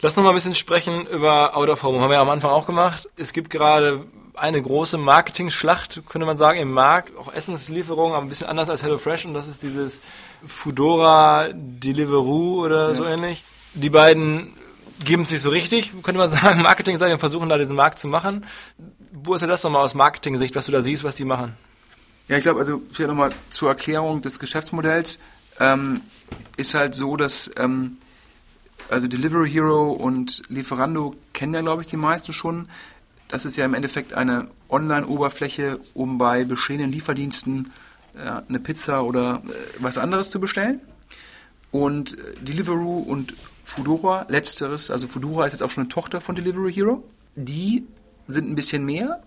Lass noch mal ein bisschen sprechen über Out of Home. Haben wir ja am Anfang auch gemacht. Es gibt gerade eine große Marketing-Schlacht, könnte man sagen, im Markt. Auch Essenslieferungen, aber ein bisschen anders als HelloFresh. Und das ist dieses Foodora Deliveroo oder ja. so ähnlich. Die beiden geben es sich so richtig, könnte man sagen, Marketing sein und versuchen da diesen Markt zu machen. Beurteile das nochmal aus Marketing-Sicht, was du da siehst, was die machen. Ja, ich glaube, also vielleicht nochmal zur Erklärung des Geschäftsmodells ähm, ist halt so, dass ähm, also Delivery Hero und Lieferando kennen ja, glaube ich, die meisten schon. Das ist ja im Endeffekt eine Online-Oberfläche, um bei bestehenden Lieferdiensten äh, eine Pizza oder äh, was anderes zu bestellen. Und äh, Deliveroo und Foodora, letzteres, also Foodora ist jetzt auch schon eine Tochter von Delivery Hero. Die sind ein bisschen mehr,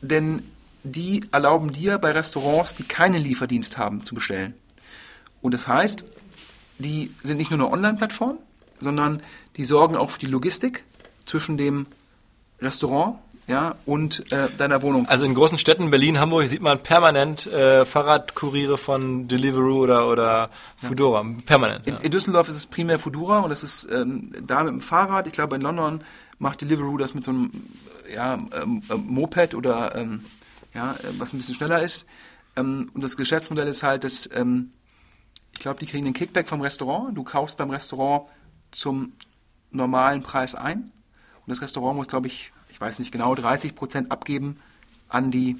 denn die erlauben dir bei Restaurants, die keinen Lieferdienst haben, zu bestellen. Und das heißt, die sind nicht nur eine Online-Plattform, sondern die sorgen auch für die Logistik zwischen dem Restaurant, ja, und äh, deiner Wohnung. Also in großen Städten, Berlin, Hamburg, sieht man permanent äh, Fahrradkuriere von Deliveroo oder, oder Foodora. Permanent. In, Ja. in Düsseldorf ist es primär Foodora und das ist ähm, da mit dem Fahrrad. Ich glaube, in London macht Deliveroo das mit so einem ja, ähm, ähm, Moped oder ähm, ja, äh, was ein bisschen schneller ist. Ähm, und das Geschäftsmodell ist halt, dass ähm, ich glaube, die kriegen den Kickback vom Restaurant. Du kaufst beim Restaurant zum normalen Preis ein. Und das Restaurant muss, glaube ich, ich weiß nicht genau, 30 Prozent abgeben an die,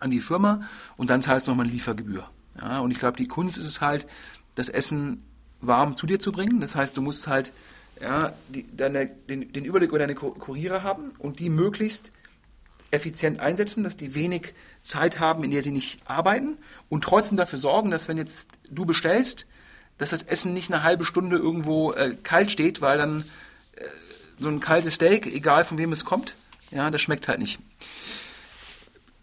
an die Firma und dann zahlst du nochmal eine Liefergebühr. Ja, und ich glaube, die Kunst ist es halt, das Essen warm zu dir zu bringen. Das heißt, du musst halt ja, die, deine, den, den Überblick über deine Ku- Kuriere haben und die möglichst effizient einsetzen, dass die wenig Zeit haben, in der sie nicht arbeiten und trotzdem dafür sorgen, dass wenn jetzt du bestellst, dass das Essen nicht eine halbe Stunde irgendwo äh, kalt steht, weil dann äh, so ein kaltes Steak, egal von wem es kommt, ja, das schmeckt halt nicht.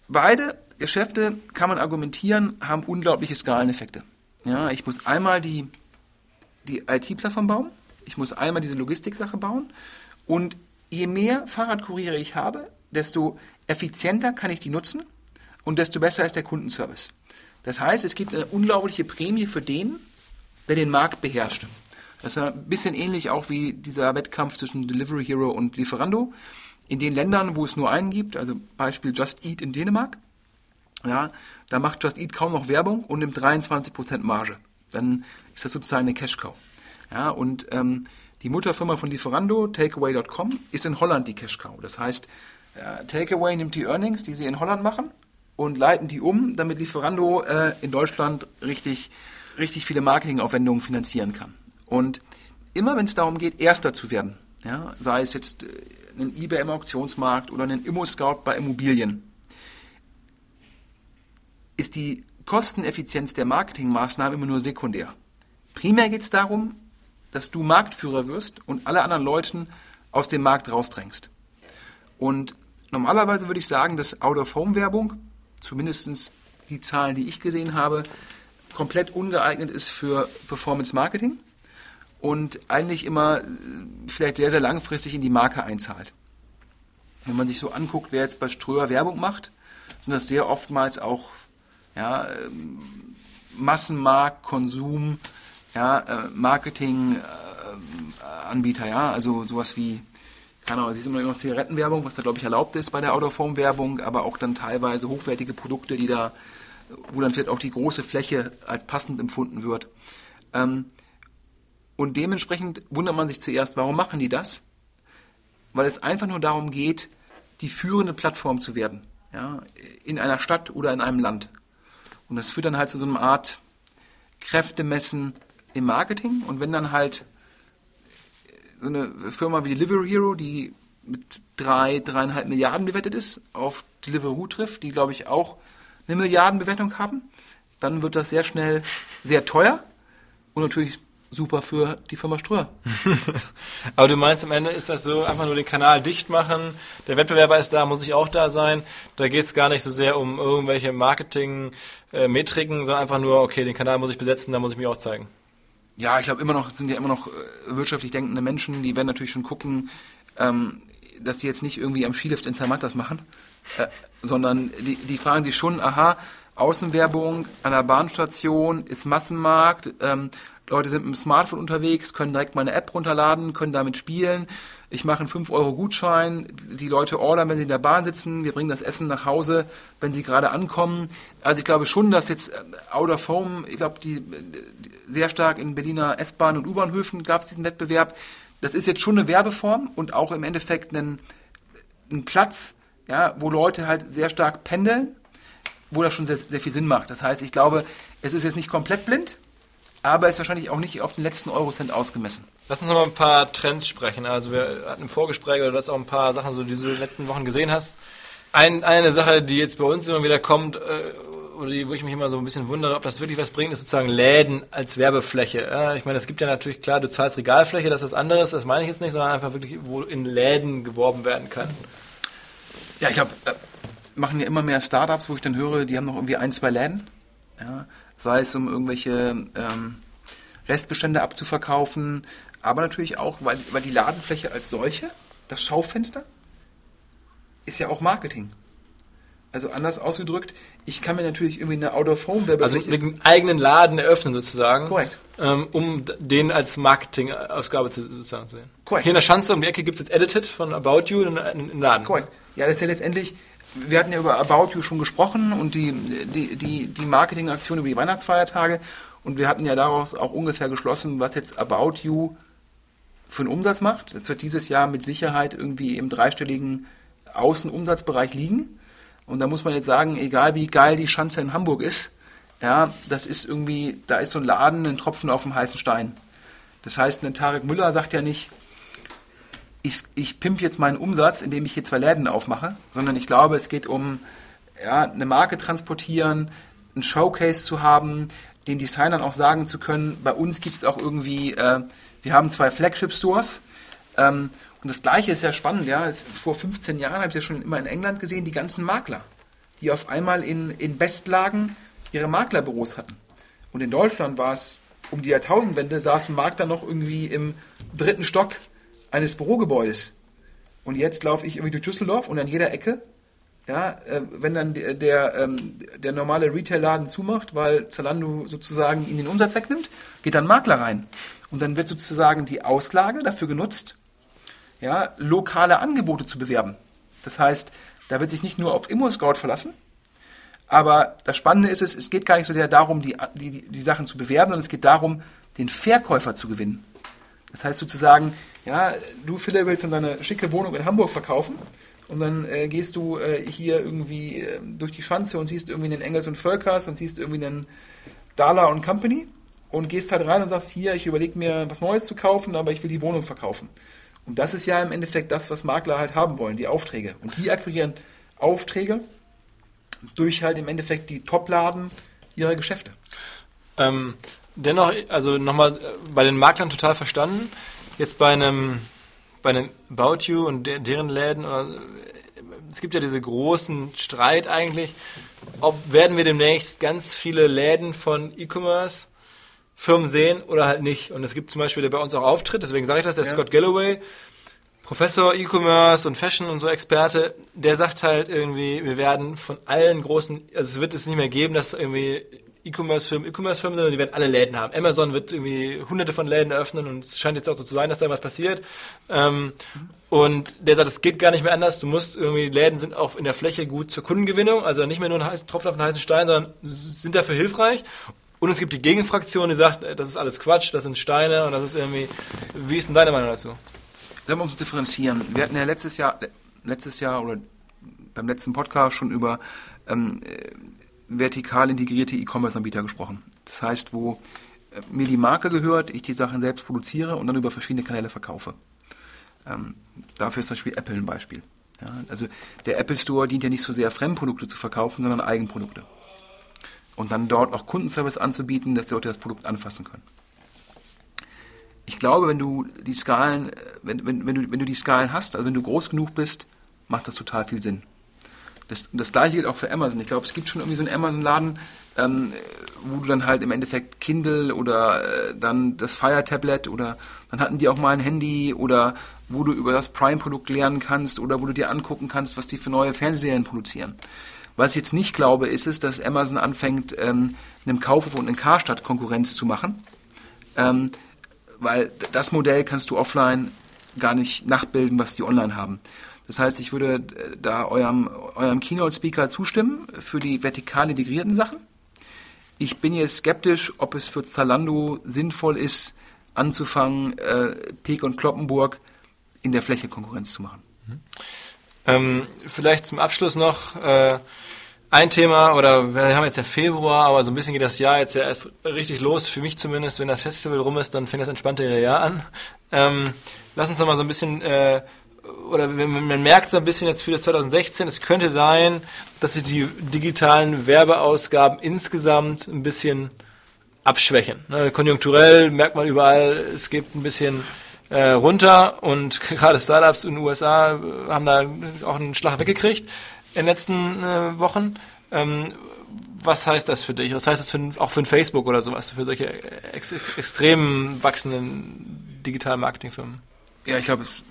Beide Geschäfte, kann man argumentieren, haben unglaubliche Skaleneffekte. Ja, ich muss einmal die, die IT-Plattform bauen, ich muss einmal diese Logistiksache bauen und je mehr Fahrradkuriere ich habe, desto effizienter kann ich die nutzen und desto besser ist der Kundenservice. Das heißt, es gibt eine unglaubliche Prämie für den, der den Markt beherrscht. Das ist ein bisschen ähnlich auch wie dieser Wettkampf zwischen Delivery Hero und Lieferando. In den Ländern, wo es nur einen gibt, also Beispiel Just Eat in Dänemark, ja, da macht Just Eat kaum noch Werbung und nimmt 23% Marge. Dann ist das sozusagen eine Cash-Cow. Ja, und ähm, die Mutterfirma von Lieferando, Takeaway.com, ist in Holland die Cash-Cow. Das heißt, ja, Takeaway nimmt die Earnings, die sie in Holland machen, und leiten die um, damit Lieferando äh, in Deutschland richtig, richtig viele Marketingaufwendungen finanzieren kann. Und immer wenn es darum geht, Erster zu werden, ja, sei es jetzt äh, ein eBay im Auktionsmarkt oder ein Immo-Scout bei Immobilien, ist die Kosteneffizienz der Marketingmaßnahmen immer nur sekundär. Primär geht es darum, dass du Marktführer wirst und alle anderen Leuten aus dem Markt rausdrängst. Und normalerweise würde ich sagen, dass Out-of-Home-Werbung, zumindest die Zahlen, die ich gesehen habe, komplett ungeeignet ist für Performance-Marketing und eigentlich immer äh, vielleicht sehr, sehr langfristig in die Marke einzahlt. Wenn man sich so anguckt, wer jetzt bei Ströer Werbung macht, sind das sehr oftmals auch ja, ähm, Massenmarkt, Konsum, ja, äh, Marketing, äh, Anbieter, ja, also sowas wie, keine Ahnung, es ist immer noch Zigarettenwerbung, was da glaube ich erlaubt ist bei der Out-of-Home-Werbung, aber auch dann teilweise hochwertige Produkte, die da, wo dann vielleicht auch die große Fläche als passend empfunden wird. Ähm, und dementsprechend wundert man sich zuerst, warum machen die das? Weil es einfach nur darum geht, die führende Plattform zu werden, ja, in einer Stadt oder in einem Land. Und das führt dann halt zu so einer Art Kräftemessen im Marketing. Und wenn dann halt so eine Firma wie Delivery Hero, die mit drei, dreieinhalb Milliarden bewertet ist, auf Deliveroo trifft, die glaube ich auch eine Milliardenbewertung haben, dann wird das sehr schnell sehr teuer und natürlich super für die Firma Ströer. Aber du meinst, am Ende ist das so, einfach nur den Kanal dicht machen, der Wettbewerber ist da, muss ich auch da sein. Da geht es gar nicht so sehr um irgendwelche Marketing-Metriken, sondern einfach nur, okay, den Kanal muss ich besetzen, da muss ich mich auch zeigen. Ja, ich glaube immer noch, es sind ja immer noch äh, wirtschaftlich denkende Menschen, die werden natürlich schon gucken, ähm, dass sie jetzt nicht irgendwie am Skilift in Zermatt das machen, äh, sondern die, die fragen sich schon, aha, Außenwerbung an der Bahnstation ist Massenmarkt, ähm, Leute sind mit dem Smartphone unterwegs, können direkt meine App runterladen, können damit spielen. Ich mache einen 5-Euro-Gutschein, die Leute ordern, wenn sie in der Bahn sitzen, wir bringen das Essen nach Hause, wenn sie gerade ankommen. Also ich glaube schon, dass jetzt äh, Out of Home, ich glaube, die, sehr stark in Berliner S-Bahn und U-Bahnhöfen gab es diesen Wettbewerb. Das ist jetzt schon eine Werbeform und auch im Endeffekt ein, ein Platz, ja, wo Leute halt sehr stark pendeln, wo das schon sehr, sehr viel Sinn macht. Das heißt, ich glaube, es ist jetzt nicht komplett blind, aber es ist wahrscheinlich auch nicht auf den letzten Eurocent ausgemessen. Lass uns noch mal ein paar Trends sprechen. Also wir hatten im Vorgespräch oder du hast auch ein paar Sachen, so, die du in den letzten Wochen gesehen hast. Ein, eine Sache, die jetzt bei uns immer wieder kommt, äh, oder die, wo ich mich immer so ein bisschen wundere, ob das wirklich was bringt, ist sozusagen Läden als Werbefläche. Äh, ich meine, es gibt ja natürlich, klar, du zahlst Regalfläche, das ist was anderes, das meine ich jetzt nicht, sondern einfach wirklich, wo in Läden geworben werden kann. Ja, ich glaube, äh, machen ja immer mehr Startups, wo ich dann höre, die haben noch irgendwie ein, zwei Läden. Ja, sei es um irgendwelche ähm, Restbestände abzuverkaufen, aber natürlich auch, weil, weil die Ladenfläche als solche, das Schaufenster, ist ja auch Marketing. Also anders ausgedrückt, ich kann mir natürlich irgendwie eine Out-of-Home Also einen eigenen Laden eröffnen sozusagen. Korrekt. Ähm, um den als Marketingausgabe zu, sozusagen zu sehen. Korrekt. Hier in der Schanze um die Ecke gibt es jetzt Edited von About You in, in Laden. Korrekt. Ja, das ist ja letztendlich, wir hatten ja über About You schon gesprochen und die, die, die, die Marketingaktion über die Weihnachtsfeiertage und wir hatten ja daraus auch ungefähr geschlossen, was jetzt About You für einen Umsatz macht. Das wird dieses Jahr mit Sicherheit irgendwie im dreistelligen Außenumsatzbereich liegen. Und da muss man jetzt sagen, egal wie geil die Schanze in Hamburg ist, ja, das ist irgendwie, da ist so ein Laden, ein Tropfen auf dem heißen Stein. Das heißt, ein Tarek Müller sagt ja nicht, ich, ich pimp jetzt meinen Umsatz, indem ich hier zwei Läden aufmache, sondern ich glaube, es geht um ja, eine Marke transportieren, ein Showcase zu haben, den Designern auch sagen zu können, bei uns gibt es auch irgendwie, äh, wir haben zwei Flagship-Stores ähm, und das Gleiche ist ja spannend, ja. Vor 15 Jahren habe ich das schon immer in England gesehen, die ganzen Makler, die auf einmal in, in Bestlagen ihre Maklerbüros hatten. Und in Deutschland war es um die Jahrtausendwende, saß ein Makler noch irgendwie im dritten Stock eines Bürogebäudes. Und jetzt laufe ich irgendwie durch Düsseldorf und an jeder Ecke, ja, äh, wenn dann der, der, ähm, der normale Retail-Laden zumacht, weil Zalando sozusagen ihn den Umsatz wegnimmt, geht dann Makler rein. Und dann wird sozusagen die Auslage dafür genutzt, ja, lokale Angebote zu bewerben. Das heißt, da wird sich nicht nur auf ImmoScout verlassen, aber das Spannende ist es, es geht gar nicht so sehr darum, die, die, die Sachen zu bewerben, sondern es geht darum, den Verkäufer zu gewinnen. Das heißt sozusagen, ja, du Philipp willst dann deine schicke Wohnung in Hamburg verkaufen und dann äh, gehst du äh, hier irgendwie äh, durch die Schanze und siehst irgendwie einen Engels und Völkers und siehst irgendwie einen Dala und Company und gehst halt rein und sagst, hier, ich überlege mir was Neues zu kaufen, aber ich will die Wohnung verkaufen. Und das ist ja im Endeffekt das, was Makler halt haben wollen, die Aufträge. Und die akquirieren Aufträge durch halt im Endeffekt die Topladen ihrer Geschäfte. Ähm, dennoch, also nochmal äh, bei den Maklern total verstanden. Jetzt bei einem, bei einem About You und der, deren Läden, oder, äh, es gibt ja diese großen Streit eigentlich, ob werden wir demnächst ganz viele Läden von E-Commerce Firmen sehen oder halt nicht. Und es gibt zum Beispiel, der bei uns auch auftritt, deswegen sage ich das, der ja. Scott Galloway, Professor E-Commerce und Fashion und so Experte, der sagt halt irgendwie, wir werden von allen großen, also es wird es nicht mehr geben, dass irgendwie E-Commerce-Firmen E-Commerce-Firmen sind, die werden alle Läden haben. Amazon wird irgendwie hunderte von Läden eröffnen und es scheint jetzt auch so zu sein, dass da was passiert. Ähm, und der sagt, es geht gar nicht mehr anders. Du musst irgendwie, Läden sind auch in der Fläche gut zur Kundengewinnung, also nicht mehr nur ein heißen Tropfen auf einen heißen Stein, sondern sind dafür hilfreich. Und es gibt die Gegenfraktion, die sagt, das ist alles Quatsch, das sind Steine und das ist irgendwie. Wie ist denn deine Meinung dazu? Lass uns differenzieren. Wir hatten ja letztes Jahr, letztes Jahr oder beim letzten Podcast schon über ähm, äh, vertikal integrierte E-Commerce-Anbieter gesprochen. Das heißt, wo äh, mir die Marke gehört, ich die Sachen selbst produziere und dann über verschiedene Kanäle verkaufe. Ähm, dafür ist zum Beispiel Apple ein Beispiel. Ja, also der Apple Store dient ja nicht so sehr Fremdprodukte zu verkaufen, sondern Eigenprodukte und dann dort auch Kundenservice anzubieten, dass die Leute das Produkt anfassen können. Ich glaube, wenn du die Skalen, wenn, wenn, wenn, du, wenn du die Skalen hast, also wenn du groß genug bist, macht das total viel Sinn. Das, das gleiche gilt auch für Amazon. Ich glaube, es gibt schon irgendwie so einen Amazon-Laden, ähm, wo du dann halt im Endeffekt Kindle oder äh, dann das Fire Tablet oder dann hatten die auch mal ein Handy oder wo du über das Prime-Produkt lernen kannst oder wo du dir angucken kannst, was die für neue Fernsehserien produzieren. Was ich jetzt nicht glaube, ist es, dass Amazon anfängt, ähm, einem Kaufhof und einem Karstadt Konkurrenz zu machen. Ähm, weil das Modell kannst du offline gar nicht nachbilden, was die online haben. Das heißt, ich würde äh, da eurem, eurem Keynote-Speaker zustimmen für die vertikal integrierten Sachen. Ich bin jetzt skeptisch, ob es für Zalando sinnvoll ist, anzufangen, äh, Peek und Kloppenburg in der Fläche Konkurrenz zu machen. Mhm. Ähm, vielleicht zum Abschluss noch äh, ein Thema, oder wir haben jetzt ja Februar, aber so ein bisschen geht das Jahr jetzt ja erst richtig los, für mich zumindest, wenn das Festival rum ist, dann fängt das entspannte Jahr an. Ähm, lass uns noch mal so ein bisschen, äh, oder man merkt so ein bisschen jetzt für 2016, es könnte sein, dass sich die digitalen Werbeausgaben insgesamt ein bisschen abschwächen. Ne, konjunkturell merkt man überall, es gibt ein bisschen äh, runter und gerade Startups in den USA haben da auch einen Schlag weggekriegt in den letzten äh, Wochen. Ähm, was heißt das für dich? Was heißt das für, auch für Facebook oder sowas, für solche ex extrem wachsenden digitalen Marketingfirmen? Ja, ich glaube, es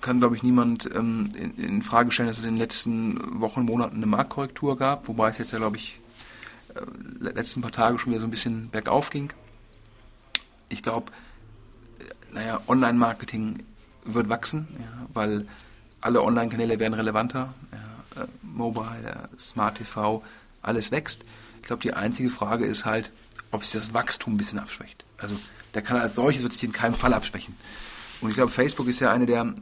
kann, glaube ich, niemand ähm, in, in, Frage stellen, dass es in den letzten Wochen, Monaten eine Marktkorrektur gab, wobei es jetzt ja, glaube ich, äh, letzten paar Tage schon wieder so ein bisschen bergauf ging. Ich glaube, äh, naja, Online-Marketing wird wachsen, ja, weil alle Online-Kanäle werden relevanter. Ja, äh, Mobile, äh, Smart TV, alles wächst. Ich glaube, die einzige Frage ist halt, ob sich das Wachstum ein bisschen abschwächt. Also der Kanal als solches wird sich in keinem Fall abschwächen. Und ich glaube, Facebook ist ja eine der,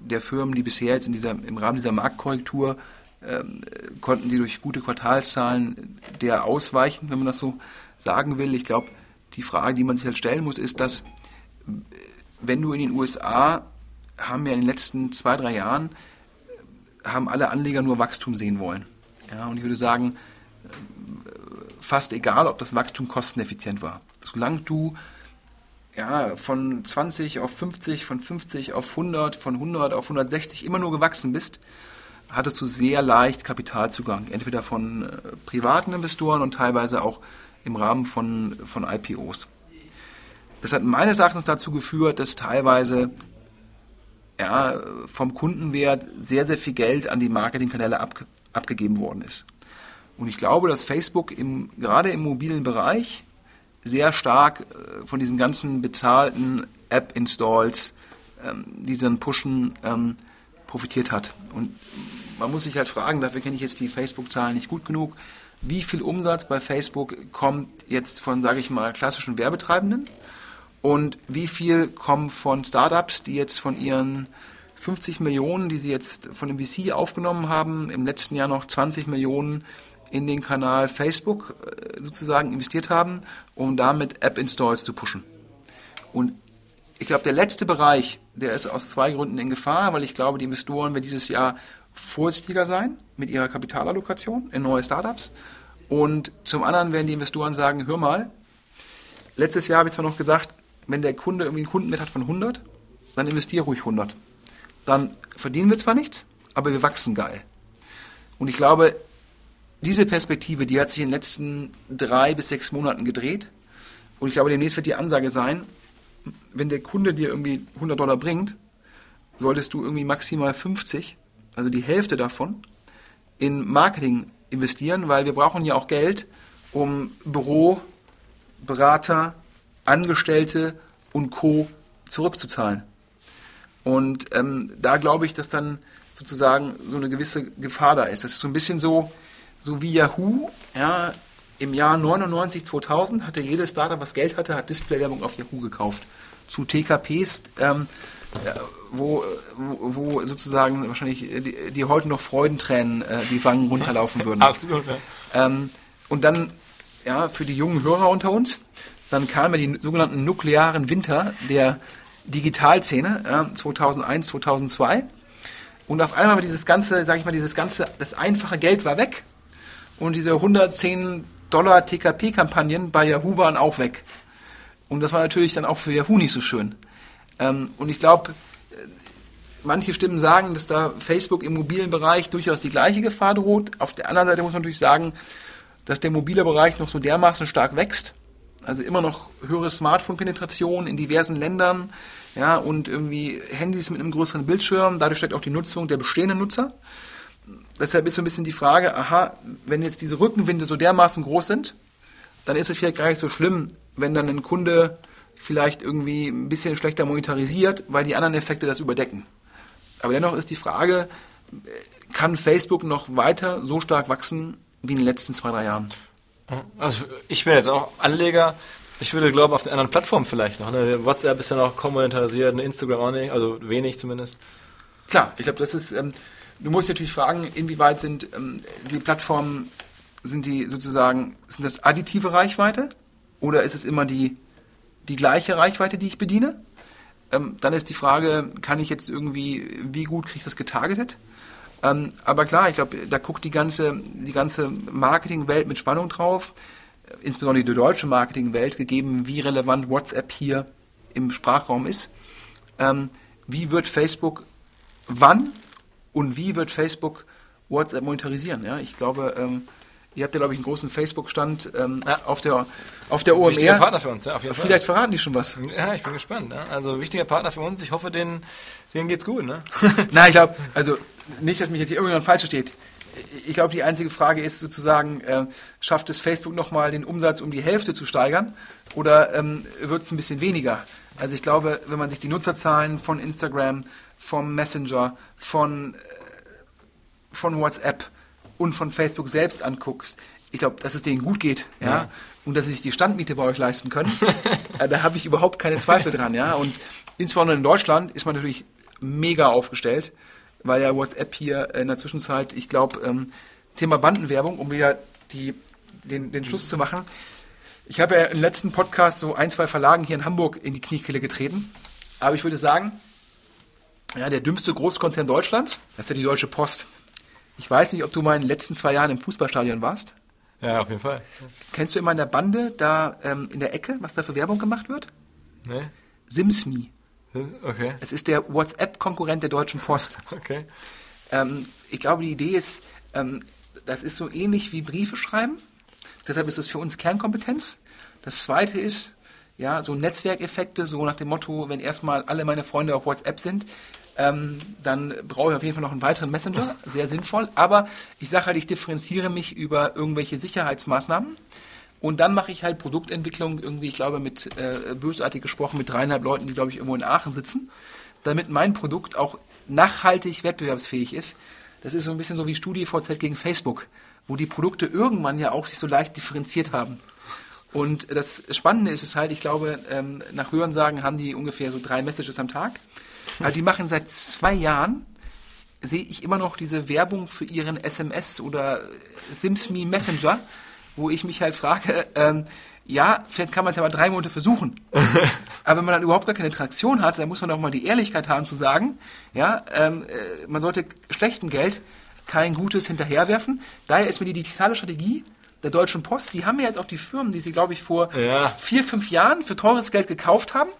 der Firmen, die bisher jetzt in dieser, im Rahmen dieser Marktkorrektur ähm, konnten die durch gute Quartalszahlen der ausweichen, wenn man das so sagen will. Ich glaube, die Frage, die man sich halt stellen muss, ist, dass wenn du in den USA haben ja in den letzten zwei, drei Jahren haben alle Anleger nur Wachstum sehen wollen. Ja, und ich würde sagen, fast egal, ob das Wachstum kosteneffizient war. Solange du ja, von 20 auf 50, von 50 auf 100, von 100 auf 160 immer nur gewachsen bist, hattest du sehr leicht Kapitalzugang, entweder von äh, privaten Investoren und teilweise auch im Rahmen von, von IPOs. Das hat meines Erachtens dazu geführt, dass teilweise ja, vom Kundenwert sehr, sehr viel Geld an die Marketingkanäle abge abgegeben worden ist. Und ich glaube, dass Facebook im, gerade im mobilen Bereich sehr stark äh, von diesen ganzen bezahlten App-Installs, ähm, die dann pushen, ähm, profitiert hat. Und man muss sich halt fragen, dafür kenne ich jetzt die Facebook-Zahlen nicht gut genug, wie viel Umsatz bei Facebook kommt jetzt von, sage ich mal, klassischen Werbetreibenden und wie viel kommt von Startups, die jetzt von ihren 50 Millionen, die sie jetzt von dem VC aufgenommen haben, im letzten Jahr noch 20 Millionen in den Kanal Facebook äh, sozusagen investiert haben, um damit App-Installs zu pushen. Und ich glaube, der letzte Bereich, der ist aus zwei Gründen in Gefahr, weil ich glaube, die Investoren werden dieses Jahr vorsichtiger sein mit ihrer Kapitalallokation in neue Startups. Und zum anderen werden die Investoren sagen, hör mal, letztes Jahr habe ich zwar noch gesagt, wenn der Kunde irgendwie einen Kundenwert hat von 100, dann investiere ruhig 100. Dann verdienen wir zwar nichts, aber wir wachsen geil. Und ich glaube, diese Perspektive, die hat sich in den letzten drei bis sechs Monaten gedreht. Und ich glaube, demnächst wird die Ansage sein, wenn der Kunde dir irgendwie 100 Dollar bringt, solltest du irgendwie maximal 50, also die Hälfte davon, in Marketing investieren, weil wir brauchen ja auch Geld, um Büro, Berater, Angestellte und Co. zurückzuzahlen. Und ähm, da glaube ich, dass dann sozusagen so eine gewisse Gefahr da ist. Das ist so ein bisschen so, so wie Yahoo, ja, im Jahr 99, 2000 hatte jedes Startup, was Geld hatte, hat Displaywerbung auf Yahoo gekauft. Zu TKPs, ähm, wo, wo, wo, sozusagen wahrscheinlich die, die heute noch Freudentränen äh, die Wangen runterlaufen würden. Absolut, ja. Ähm, und dann, ja, für die jungen Hörer unter uns, dann kamen ja die sogenannten nuklearen Winter der Digitalszene, ja, 2001, 2002. Und auf einmal war dieses ganze, sag ich mal, dieses ganze, das einfache Geld war weg und diese 110 Dollar TKP-Kampagnen bei Yahoo waren auch weg. Und das war natürlich dann auch für Yahoo nicht so schön. Ähm, und ich glaube, manche Stimmen sagen, dass da Facebook im mobilen Bereich durchaus die gleiche Gefahr droht. Auf der anderen Seite muss man natürlich sagen, dass der mobile Bereich noch so dermaßen stark wächst. Also immer noch höhere Smartphone-Penetration in diversen Ländern, ja, und irgendwie Handys mit einem größeren Bildschirm. Dadurch steigt auch die Nutzung der bestehenden Nutzer deshalb ist so ein bisschen die Frage, aha, wenn jetzt diese Rückenwinde so dermaßen groß sind, dann ist es vielleicht gar nicht so schlimm, wenn dann ein Kunde vielleicht irgendwie ein bisschen schlechter monetarisiert, weil die anderen Effekte das überdecken. Aber dennoch ist die Frage, kann Facebook noch weiter so stark wachsen wie in den letzten zwei, drei Jahren? Also ich bin jetzt auch Anleger. Ich würde glauben, auf den anderen Plattformen vielleicht noch. Ne? WhatsApp ist ja noch kaum monetarisiert, ne? Instagram auch nicht, also wenig zumindest. Klar, ich glaube, das ist, ähm, Du musst natürlich fragen, inwieweit sind ähm, die Plattformen, sind die sozusagen, sind das additive Reichweite oder ist es immer die, die gleiche Reichweite, die ich bediene? Ähm, dann ist die Frage, kann ich jetzt irgendwie, wie gut kriege ich das getargetet? Ähm, aber klar, ich glaube, da guckt die ganze, die ganze Marketingwelt mit Spannung drauf, insbesondere die deutsche Marketingwelt, gegeben, wie relevant WhatsApp hier im Sprachraum ist. Ähm, wie wird Facebook wann und wie wird Facebook WhatsApp monetarisieren? Ja, ich glaube, ähm, ihr habt ja, glaube ich, einen großen Facebook-Stand ähm, ja. auf, der, auf der OMR. Wichtiger Partner für uns, ja, auf jeden Fall. Vielleicht verraten die schon was. Ja, ich bin gespannt. Ja. Also wichtiger Partner für uns. Ich hoffe, denen, denen geht's gut. Ne? Nein, ich glaube, also nicht, dass mich jetzt hier irgendjemand falsch versteht. Ich glaube, die einzige Frage ist sozusagen, äh, schafft es Facebook nochmal den Umsatz um die Hälfte zu steigern oder ähm, wird es ein bisschen weniger? Also ich glaube, wenn man sich die Nutzerzahlen von Instagram, vom Messenger, von, äh, von WhatsApp und von Facebook selbst anguckst, ich glaube, dass es denen gut geht, ja, Ja. und dass sie sich die Standmiete bei euch leisten können, äh, da habe ich überhaupt keine Zweifel dran, ja. Und insbesondere in Deutschland ist man natürlich mega aufgestellt, weil ja WhatsApp hier in der Zwischenzeit, ich glaube, ähm, Thema Bandenwerbung, um wieder die, den, den Schluss zu machen. Ich habe ja im letzten Podcast so ein, zwei Verlagen hier in Hamburg in die Kniekehle getreten. Aber ich würde sagen, ja, der dümmste Großkonzern Deutschlands, das ist ja die Deutsche Post. Ich weiß nicht, ob du mal in den letzten zwei Jahren im Fußballstadion warst. Ja, auf jeden Fall. Kennst du immer in der Bande da ähm, in der Ecke, was da für Werbung gemacht wird? Ne? SimsMe. Okay. Es ist der WhatsApp-Konkurrent der Deutschen Post. Okay. Ähm, ich glaube, die Idee ist, ähm, das ist so ähnlich wie Briefe schreiben. Deshalb ist es für uns Kernkompetenz. Das zweite ist, ja, so Netzwerkeffekte, so nach dem Motto, wenn erstmal alle meine Freunde auf WhatsApp sind, ähm, dann brauche ich auf jeden Fall noch einen weiteren Messenger. Sehr sinnvoll. Aber ich sage halt, ich differenziere mich über irgendwelche Sicherheitsmaßnahmen. Und dann mache ich halt Produktentwicklung irgendwie, ich glaube, mit äh, bösartig gesprochen, mit dreieinhalb Leuten, die, glaube ich, irgendwo in Aachen sitzen, damit mein Produkt auch nachhaltig wettbewerbsfähig ist. Das ist so ein bisschen so wie StudiVZ gegen Facebook, wo die Produkte irgendwann ja auch sich so leicht differenziert haben. Und das Spannende ist es halt, ich glaube, ähm, nach Hörensagen haben die ungefähr so drei Messages am Tag. Aber die machen seit zwei Jahren, sehe ich immer noch diese Werbung für ihren SMS oder SimsMe Messenger, wo ich mich halt frage, ähm, ja, vielleicht kann man es ja mal drei Monate versuchen. Aber wenn man dann überhaupt gar keine Traktion hat, dann muss man doch mal die Ehrlichkeit haben zu sagen, ja, ähm, äh, man sollte schlechtem Geld kein Gutes hinterherwerfen. Daher ist mir die digitale Strategie der Deutschen Post, die haben ja jetzt auch die Firmen, die sie, glaube ich, vor Ja. vier, fünf Jahren für teures Geld gekauft haben,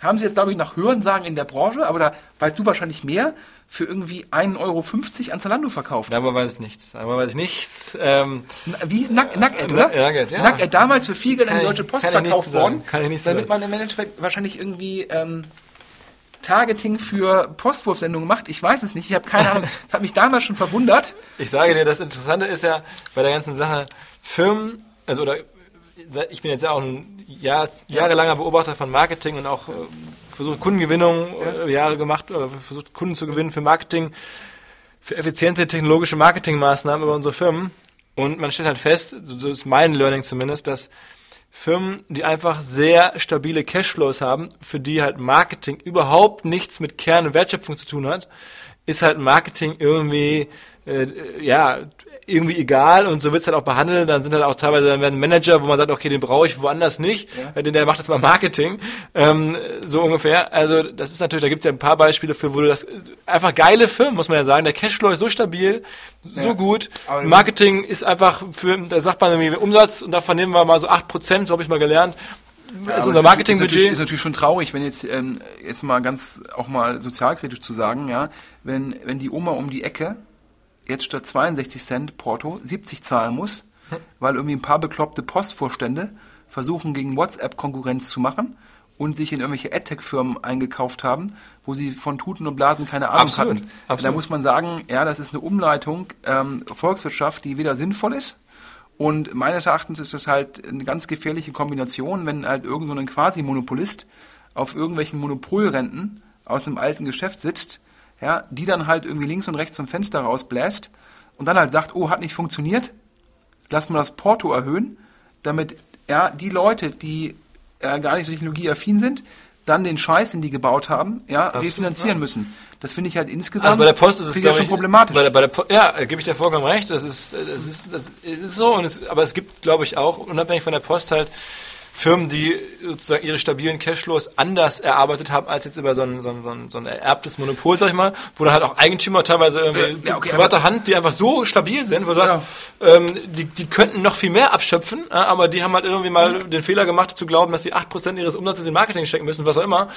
haben sie jetzt, glaube ich, nach Hörensagen in der Branche, aber da weißt du wahrscheinlich mehr, für irgendwie 1,50 Euro an Zalando verkauft. Darüber weiß ich nichts. Darüber weiß ich nichts. Ähm, Wie hieß Nack, Nacked, oder? Nugget, ja. Nugget, damals für viel Geld an die Deutsche Post verkauft worden, damit man im Endeffekt wahrscheinlich irgendwie ähm, Targeting für Postwurfsendungen macht. Ich weiß es nicht, ich habe keine Ahnung. Das hat mich damals schon verwundert. Ich sage dir, das Interessante ist ja bei der ganzen Sache, Firmen, also oder ich bin jetzt ja auch ein Jahr, jahrelanger Beobachter von Marketing und auch äh, versuche Kundengewinnung äh, Jahre gemacht, oder versucht Kunden zu gewinnen für Marketing, für effiziente technologische Marketingmaßnahmen über unsere Firmen. Und man stellt halt fest, so ist mein Learning zumindest, dass Firmen, die einfach sehr stabile Cashflows haben, für die halt Marketing überhaupt nichts mit Kern- und Wertschöpfung zu tun hat, ist halt Marketing irgendwie, äh, ja, irgendwie egal und so wird's halt auch behandelt. Dann sind halt auch teilweise dann werden Manager, wo man sagt, okay, den brauche ich woanders nicht, äh, denn der macht jetzt mal Marketing, ähm, so ungefähr. Also das ist natürlich, da gibt's ja ein paar Beispiele für, wo du das, einfach geile Firmen, muss man ja sagen. Der Cashflow ist so stabil, so Ja. gut. Aber- Marketing ist einfach für, da sagt man irgendwie Umsatz und davon nehmen wir mal so 8%, so habe ich mal gelernt. Also unser es ist, ist, natürlich, Marketingbudget. ist natürlich schon traurig, wenn jetzt ähm, jetzt mal ganz auch mal sozialkritisch zu sagen, ja, wenn wenn die Oma um die Ecke jetzt statt 62 Cent Porto 70 zahlen muss, weil irgendwie ein paar bekloppte Postvorstände versuchen gegen WhatsApp Konkurrenz zu machen und sich in irgendwelche AdTech-Firmen eingekauft haben, wo sie von Tuten und Blasen keine Ahnung Absolut, hatten. absolut. Da muss man sagen, ja, das ist eine Umleitung ähm, Volkswirtschaft, die weder sinnvoll ist und meines Erachtens ist das halt eine ganz gefährliche Kombination, wenn halt irgend so ein Quasi-Monopolist auf irgendwelchen Monopolrenten aus einem alten Geschäft sitzt, ja, die dann halt irgendwie links und rechts zum Fenster rausbläst und dann halt sagt, oh, hat nicht funktioniert, lass mal das Porto erhöhen, damit ja, die Leute, die äh, gar nicht so technologieaffin sind, dann den Scheiß, den die gebaut haben, ja, refinanzieren müssen. Das finde ich halt insgesamt Also bei der Post ist es ich schon problematisch. Bei der, bei der ja, gebe ich dir vollkommen recht. Das ist, das ist, das ist so. Und es, aber es gibt, glaube ich, auch unabhängig von der Post halt Firmen, die sozusagen ihre stabilen Cashflows anders erarbeitet haben, als jetzt über so ein, so ein, so ein, so ein ererbtes Monopol, sag ich mal, wo dann halt auch Eigentümer teilweise irgendwie ja, okay, privater Hand, die einfach so stabil sind, wo du sagst, ähm, die, die könnten noch viel mehr abschöpfen, ja, aber die haben halt irgendwie mal den Fehler gemacht, zu glauben, dass sie 8% ihres Umsatzes in Marketing stecken müssen, was auch immer.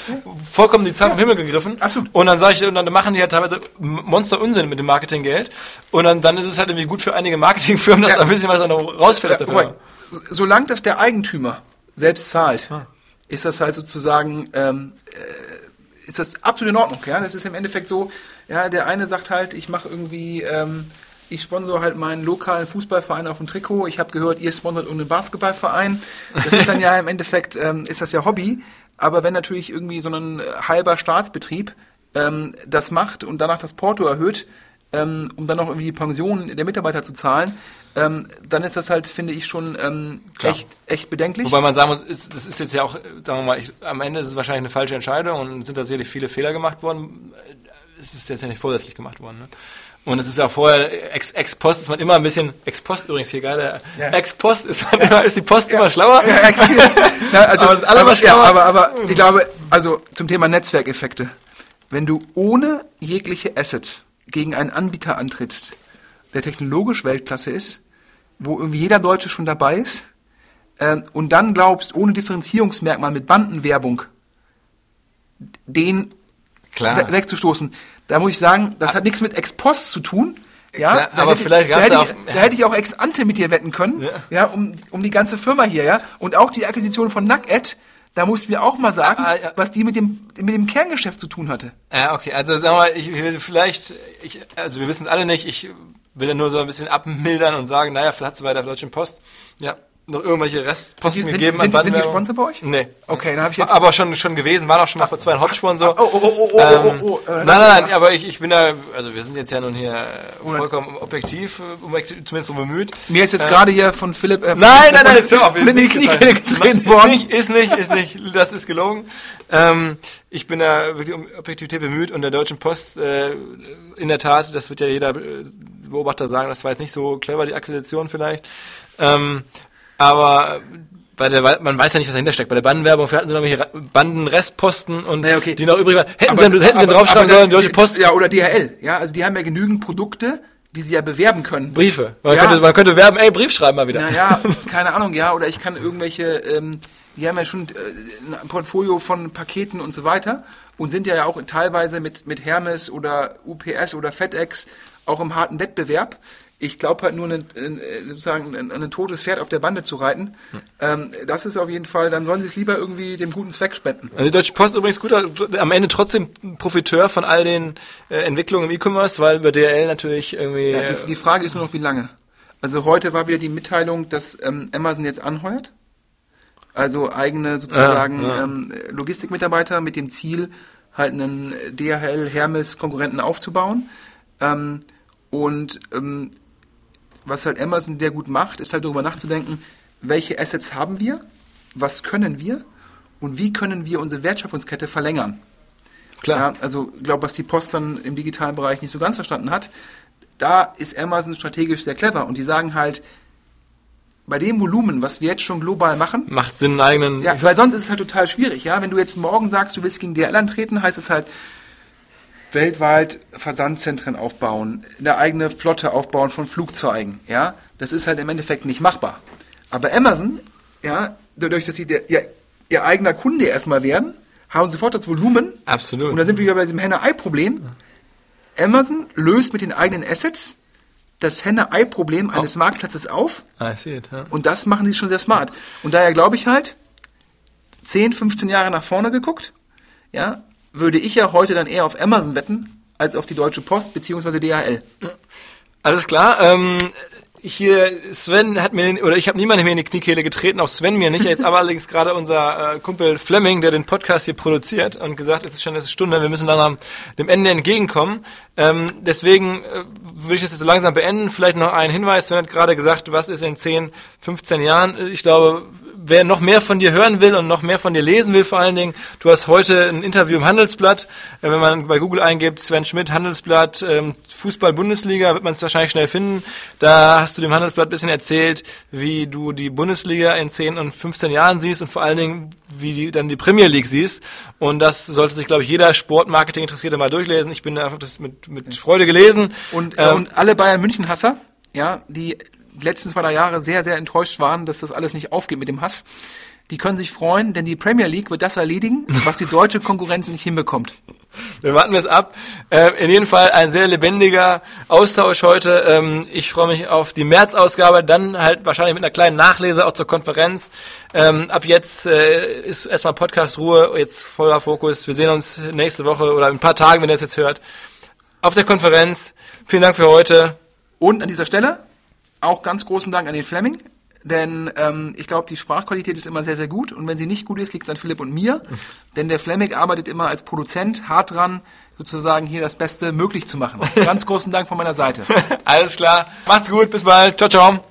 Vollkommen die Zahl vom Himmel gegriffen. Absolut. Und dann sage ich, und dann machen die halt teilweise Monster Unsinn mit dem Marketinggeld. Und dann, dann ist es halt irgendwie gut für einige Marketingfirmen, dass Ja. da ein bisschen was dann noch rausfällt aus Ja, solange das der Eigentümer selbst zahlt, ist das halt sozusagen, ähm, äh, ist das absolut in Ordnung. Ja, das ist im Endeffekt so. Ja, der eine sagt halt, ich mache irgendwie, ähm, ich sponsor halt meinen lokalen Fußballverein auf dem Trikot. Ich habe gehört, ihr sponsert irgendeinen Basketballverein. Das ist dann ja im Endeffekt, ähm, ist das ja Hobby. Aber wenn natürlich irgendwie so ein halber Staatsbetrieb ähm, das macht und danach das Porto erhöht, ähm, um dann noch irgendwie die Pension der Mitarbeiter zu zahlen, ähm, dann ist das halt, finde ich, schon ähm, Klar. echt, echt bedenklich. Wobei man sagen muss, ist, das ist jetzt ja auch, sagen wir mal, ich, am Ende ist es wahrscheinlich eine falsche Entscheidung und sind da sicherlich viele Fehler gemacht worden. Es ist jetzt ja nicht vorsätzlich gemacht worden. Ne? Und es ist ja vorher, ex, ex post ist man immer ein bisschen, ex post übrigens hier geil, Ja. ex post ist, man immer, ist die Post immer schlauer. Ja, ex- ja, also, Aber sind alle aber, mal ja, schlauer. aber, aber ich glaube, also zum Thema Netzwerkeffekte. Wenn du ohne jegliche Assets gegen einen Anbieter antrittst, der technologisch Weltklasse ist, wo irgendwie jeder Deutsche schon dabei ist, ähm, und dann glaubst, ohne Differenzierungsmerkmal mit Bandenwerbung den Klar. we- wegzustoßen, da muss ich sagen, das hat nichts mit Ex-Post zu tun. Ja, Klar, da aber hätte, vielleicht da hätte, ich, auch- da hätte ich auch Ex-Ante mit dir wetten können, Ja. ja, um, um die ganze Firma hier, ja. Und auch die Akquisition von NuckAd, da musst du mir auch mal sagen, Ah, ja. was die mit dem, mit dem Kerngeschäft zu tun hatte. Ja, okay, also sagen wir mal, ich will vielleicht, ich, also wir wissen es alle nicht, ich will ja nur so ein bisschen abmildern und sagen, naja, vielleicht hat es bei der Deutschen Post ja noch irgendwelche Restposten Sind die- gegeben. sind- an sind die. Sponsor bei euch? Nee. Okay, dann habe ich jetzt. aber schon schon gewesen, war auch schon mal vor zwei Jahren Hauptsponsor. Oh, oh, oh, oh, oh, Ähm, oh, oh, äh, nein, nein, nein, aber ich, ich bin da, also wir sind jetzt ja nun hier äh, vollkommen objektiv, äh, zumindest so bemüht. mir ist jetzt äh, gerade hier von Philipp. Äh, Nein, nein, nein, jetzt hör auf. Ist nicht getreten Nein, worden. Ist nicht, ist nicht, ist nicht, das ist gelogen. Ähm, ich bin da wirklich um Objektivität bemüht und der Deutschen Post, äh, in der Tat, das wird ja jeder äh, Beobachter sagen, das war jetzt nicht so clever, die Akquisition vielleicht. Ähm, aber bei der, man weiß ja nicht, was dahinter steckt. Bei der Bandenwerbung, hatten sie noch welche Bandenrestposten und Naja, okay. die noch übrig waren. Hätten Aber- sie, hätten sie aber- draufschreiben aber sollen, der- Deutsche Post, Ja, oder DHL. Ja, also die haben ja genügend Produkte, die sie ja bewerben können. Briefe. Man, Ja. könnte, man könnte werben, ey, Brief schreiben mal wieder. Naja, keine Ahnung, ja, oder ich kann irgendwelche, ähm, die haben ja schon äh, ein Portfolio von Paketen und so weiter und sind ja auch teilweise mit, mit Hermes oder UPS oder FedEx auch im harten Wettbewerb. Ich glaube halt nur, einen, äh, sozusagen ein, ein totes Pferd auf der Bande zu reiten. Ähm, das ist auf jeden Fall, dann sollen sie es lieber irgendwie dem guten Zweck spenden. Also die Deutsche Post übrigens guter, am Ende trotzdem Profiteur von all den äh, Entwicklungen im E-Commerce, weil über DRL natürlich irgendwie. Ja, äh, die, die Frage ist nur noch, wie lange. Also heute war wieder die Mitteilung, dass ähm, Amazon jetzt anheuert. Also eigene sozusagen Ja, ja. Ähm, Logistikmitarbeiter mit dem Ziel, halt einen DHL Hermes Konkurrenten aufzubauen. Ähm, und ähm, was halt Amazon sehr gut macht, ist halt darüber nachzudenken, welche Assets haben wir, was können wir und wie können wir unsere Wertschöpfungskette verlängern. klar. Ja, also ich glaube, was die Post dann im digitalen Bereich nicht so ganz verstanden hat, da ist Amazon strategisch sehr clever und die sagen halt, bei dem Volumen, was wir jetzt schon global machen, Macht Sinn, einen eigenen. ja, weil sonst ist es halt total schwierig, ja. Wenn du jetzt morgen sagst, du willst gegen DL antreten, heißt es halt weltweit Versandzentren aufbauen, eine eigene Flotte aufbauen von Flugzeugen, ja. Das ist halt im Endeffekt nicht machbar. Aber Amazon, ja, dadurch, dass sie der, ihr, ihr eigener Kunde erstmal werden, haben sofort das Volumen. Absolut. Und dann sind wir wieder bei diesem Henne-Ei-Problem. Amazon löst mit den eigenen Assets das Henne-Ei-Problem eines Marktplatzes auf. Ich sehe it, ja. Und das machen sie schon sehr smart. Und daher glaube ich halt, 10, 15 Jahre nach vorne geguckt, ja, würde ich ja heute dann eher auf Amazon wetten, als auf die Deutsche Post bzw. DHL. Alles klar. Ähm, hier, Sven hat mir, oder ich habe niemanden mehr in die Kniekehle getreten, auch Sven mir nicht. Jetzt aber allerdings gerade unser äh, Kumpel Fleming, der den Podcast hier produziert und gesagt, es ist schon eine Stunde, wir müssen langsam dem Ende entgegenkommen. Ähm, deswegen äh, würde ich das jetzt so langsam beenden. Vielleicht noch ein Hinweis. Sven hat gerade gesagt, was ist in 10, 15 Jahren? Ich glaube, wer noch mehr von dir hören will und noch mehr von dir lesen will vor allen Dingen, du hast heute ein Interview im Handelsblatt. Äh, wenn man bei Google eingibt, Sven Schmidt, Handelsblatt, ähm, Fußball-Bundesliga, wird man es wahrscheinlich schnell finden. Da hast du dem Handelsblatt ein bisschen erzählt, wie du die Bundesliga in 10 und 15 Jahren siehst und vor allen Dingen, wie du dann die Premier League siehst. Und das sollte sich, glaube ich, jeder Sportmarketing-Interessierte mal durchlesen. Ich bin einfach das mit, mit Freude gelesen. Und, ähm, und alle Bayern München-Hasser, ja, die letzten zwei, drei Jahre sehr, sehr enttäuscht waren, dass das alles nicht aufgeht mit dem Hass. Die können sich freuen, denn die Premier League wird das erledigen, was die deutsche Konkurrenz nicht hinbekommt. Wir warten es ab. Äh, in jedem Fall ein sehr lebendiger Austausch heute. Ähm, ich freue mich auf die März-Ausgabe, dann halt wahrscheinlich mit einer kleinen Nachlese auch zur Konferenz. Ähm, ab jetzt äh, ist erstmal Podcast-Ruhe, jetzt voller Fokus. Wir sehen uns nächste Woche oder in ein paar Tagen, wenn ihr es jetzt hört, auf der Konferenz. Vielen Dank für heute. Und an dieser Stelle auch ganz großen Dank an den Fleming, denn ähm, ich glaube, die Sprachqualität ist immer sehr, sehr gut. Und wenn sie nicht gut ist, liegt es an Philipp und mir. denn der Fleming arbeitet immer als Produzent hart dran, sozusagen hier das Beste möglich zu machen. Ganz großen Dank von meiner Seite. Alles klar. Macht's gut. Bis bald. Ciao, ciao.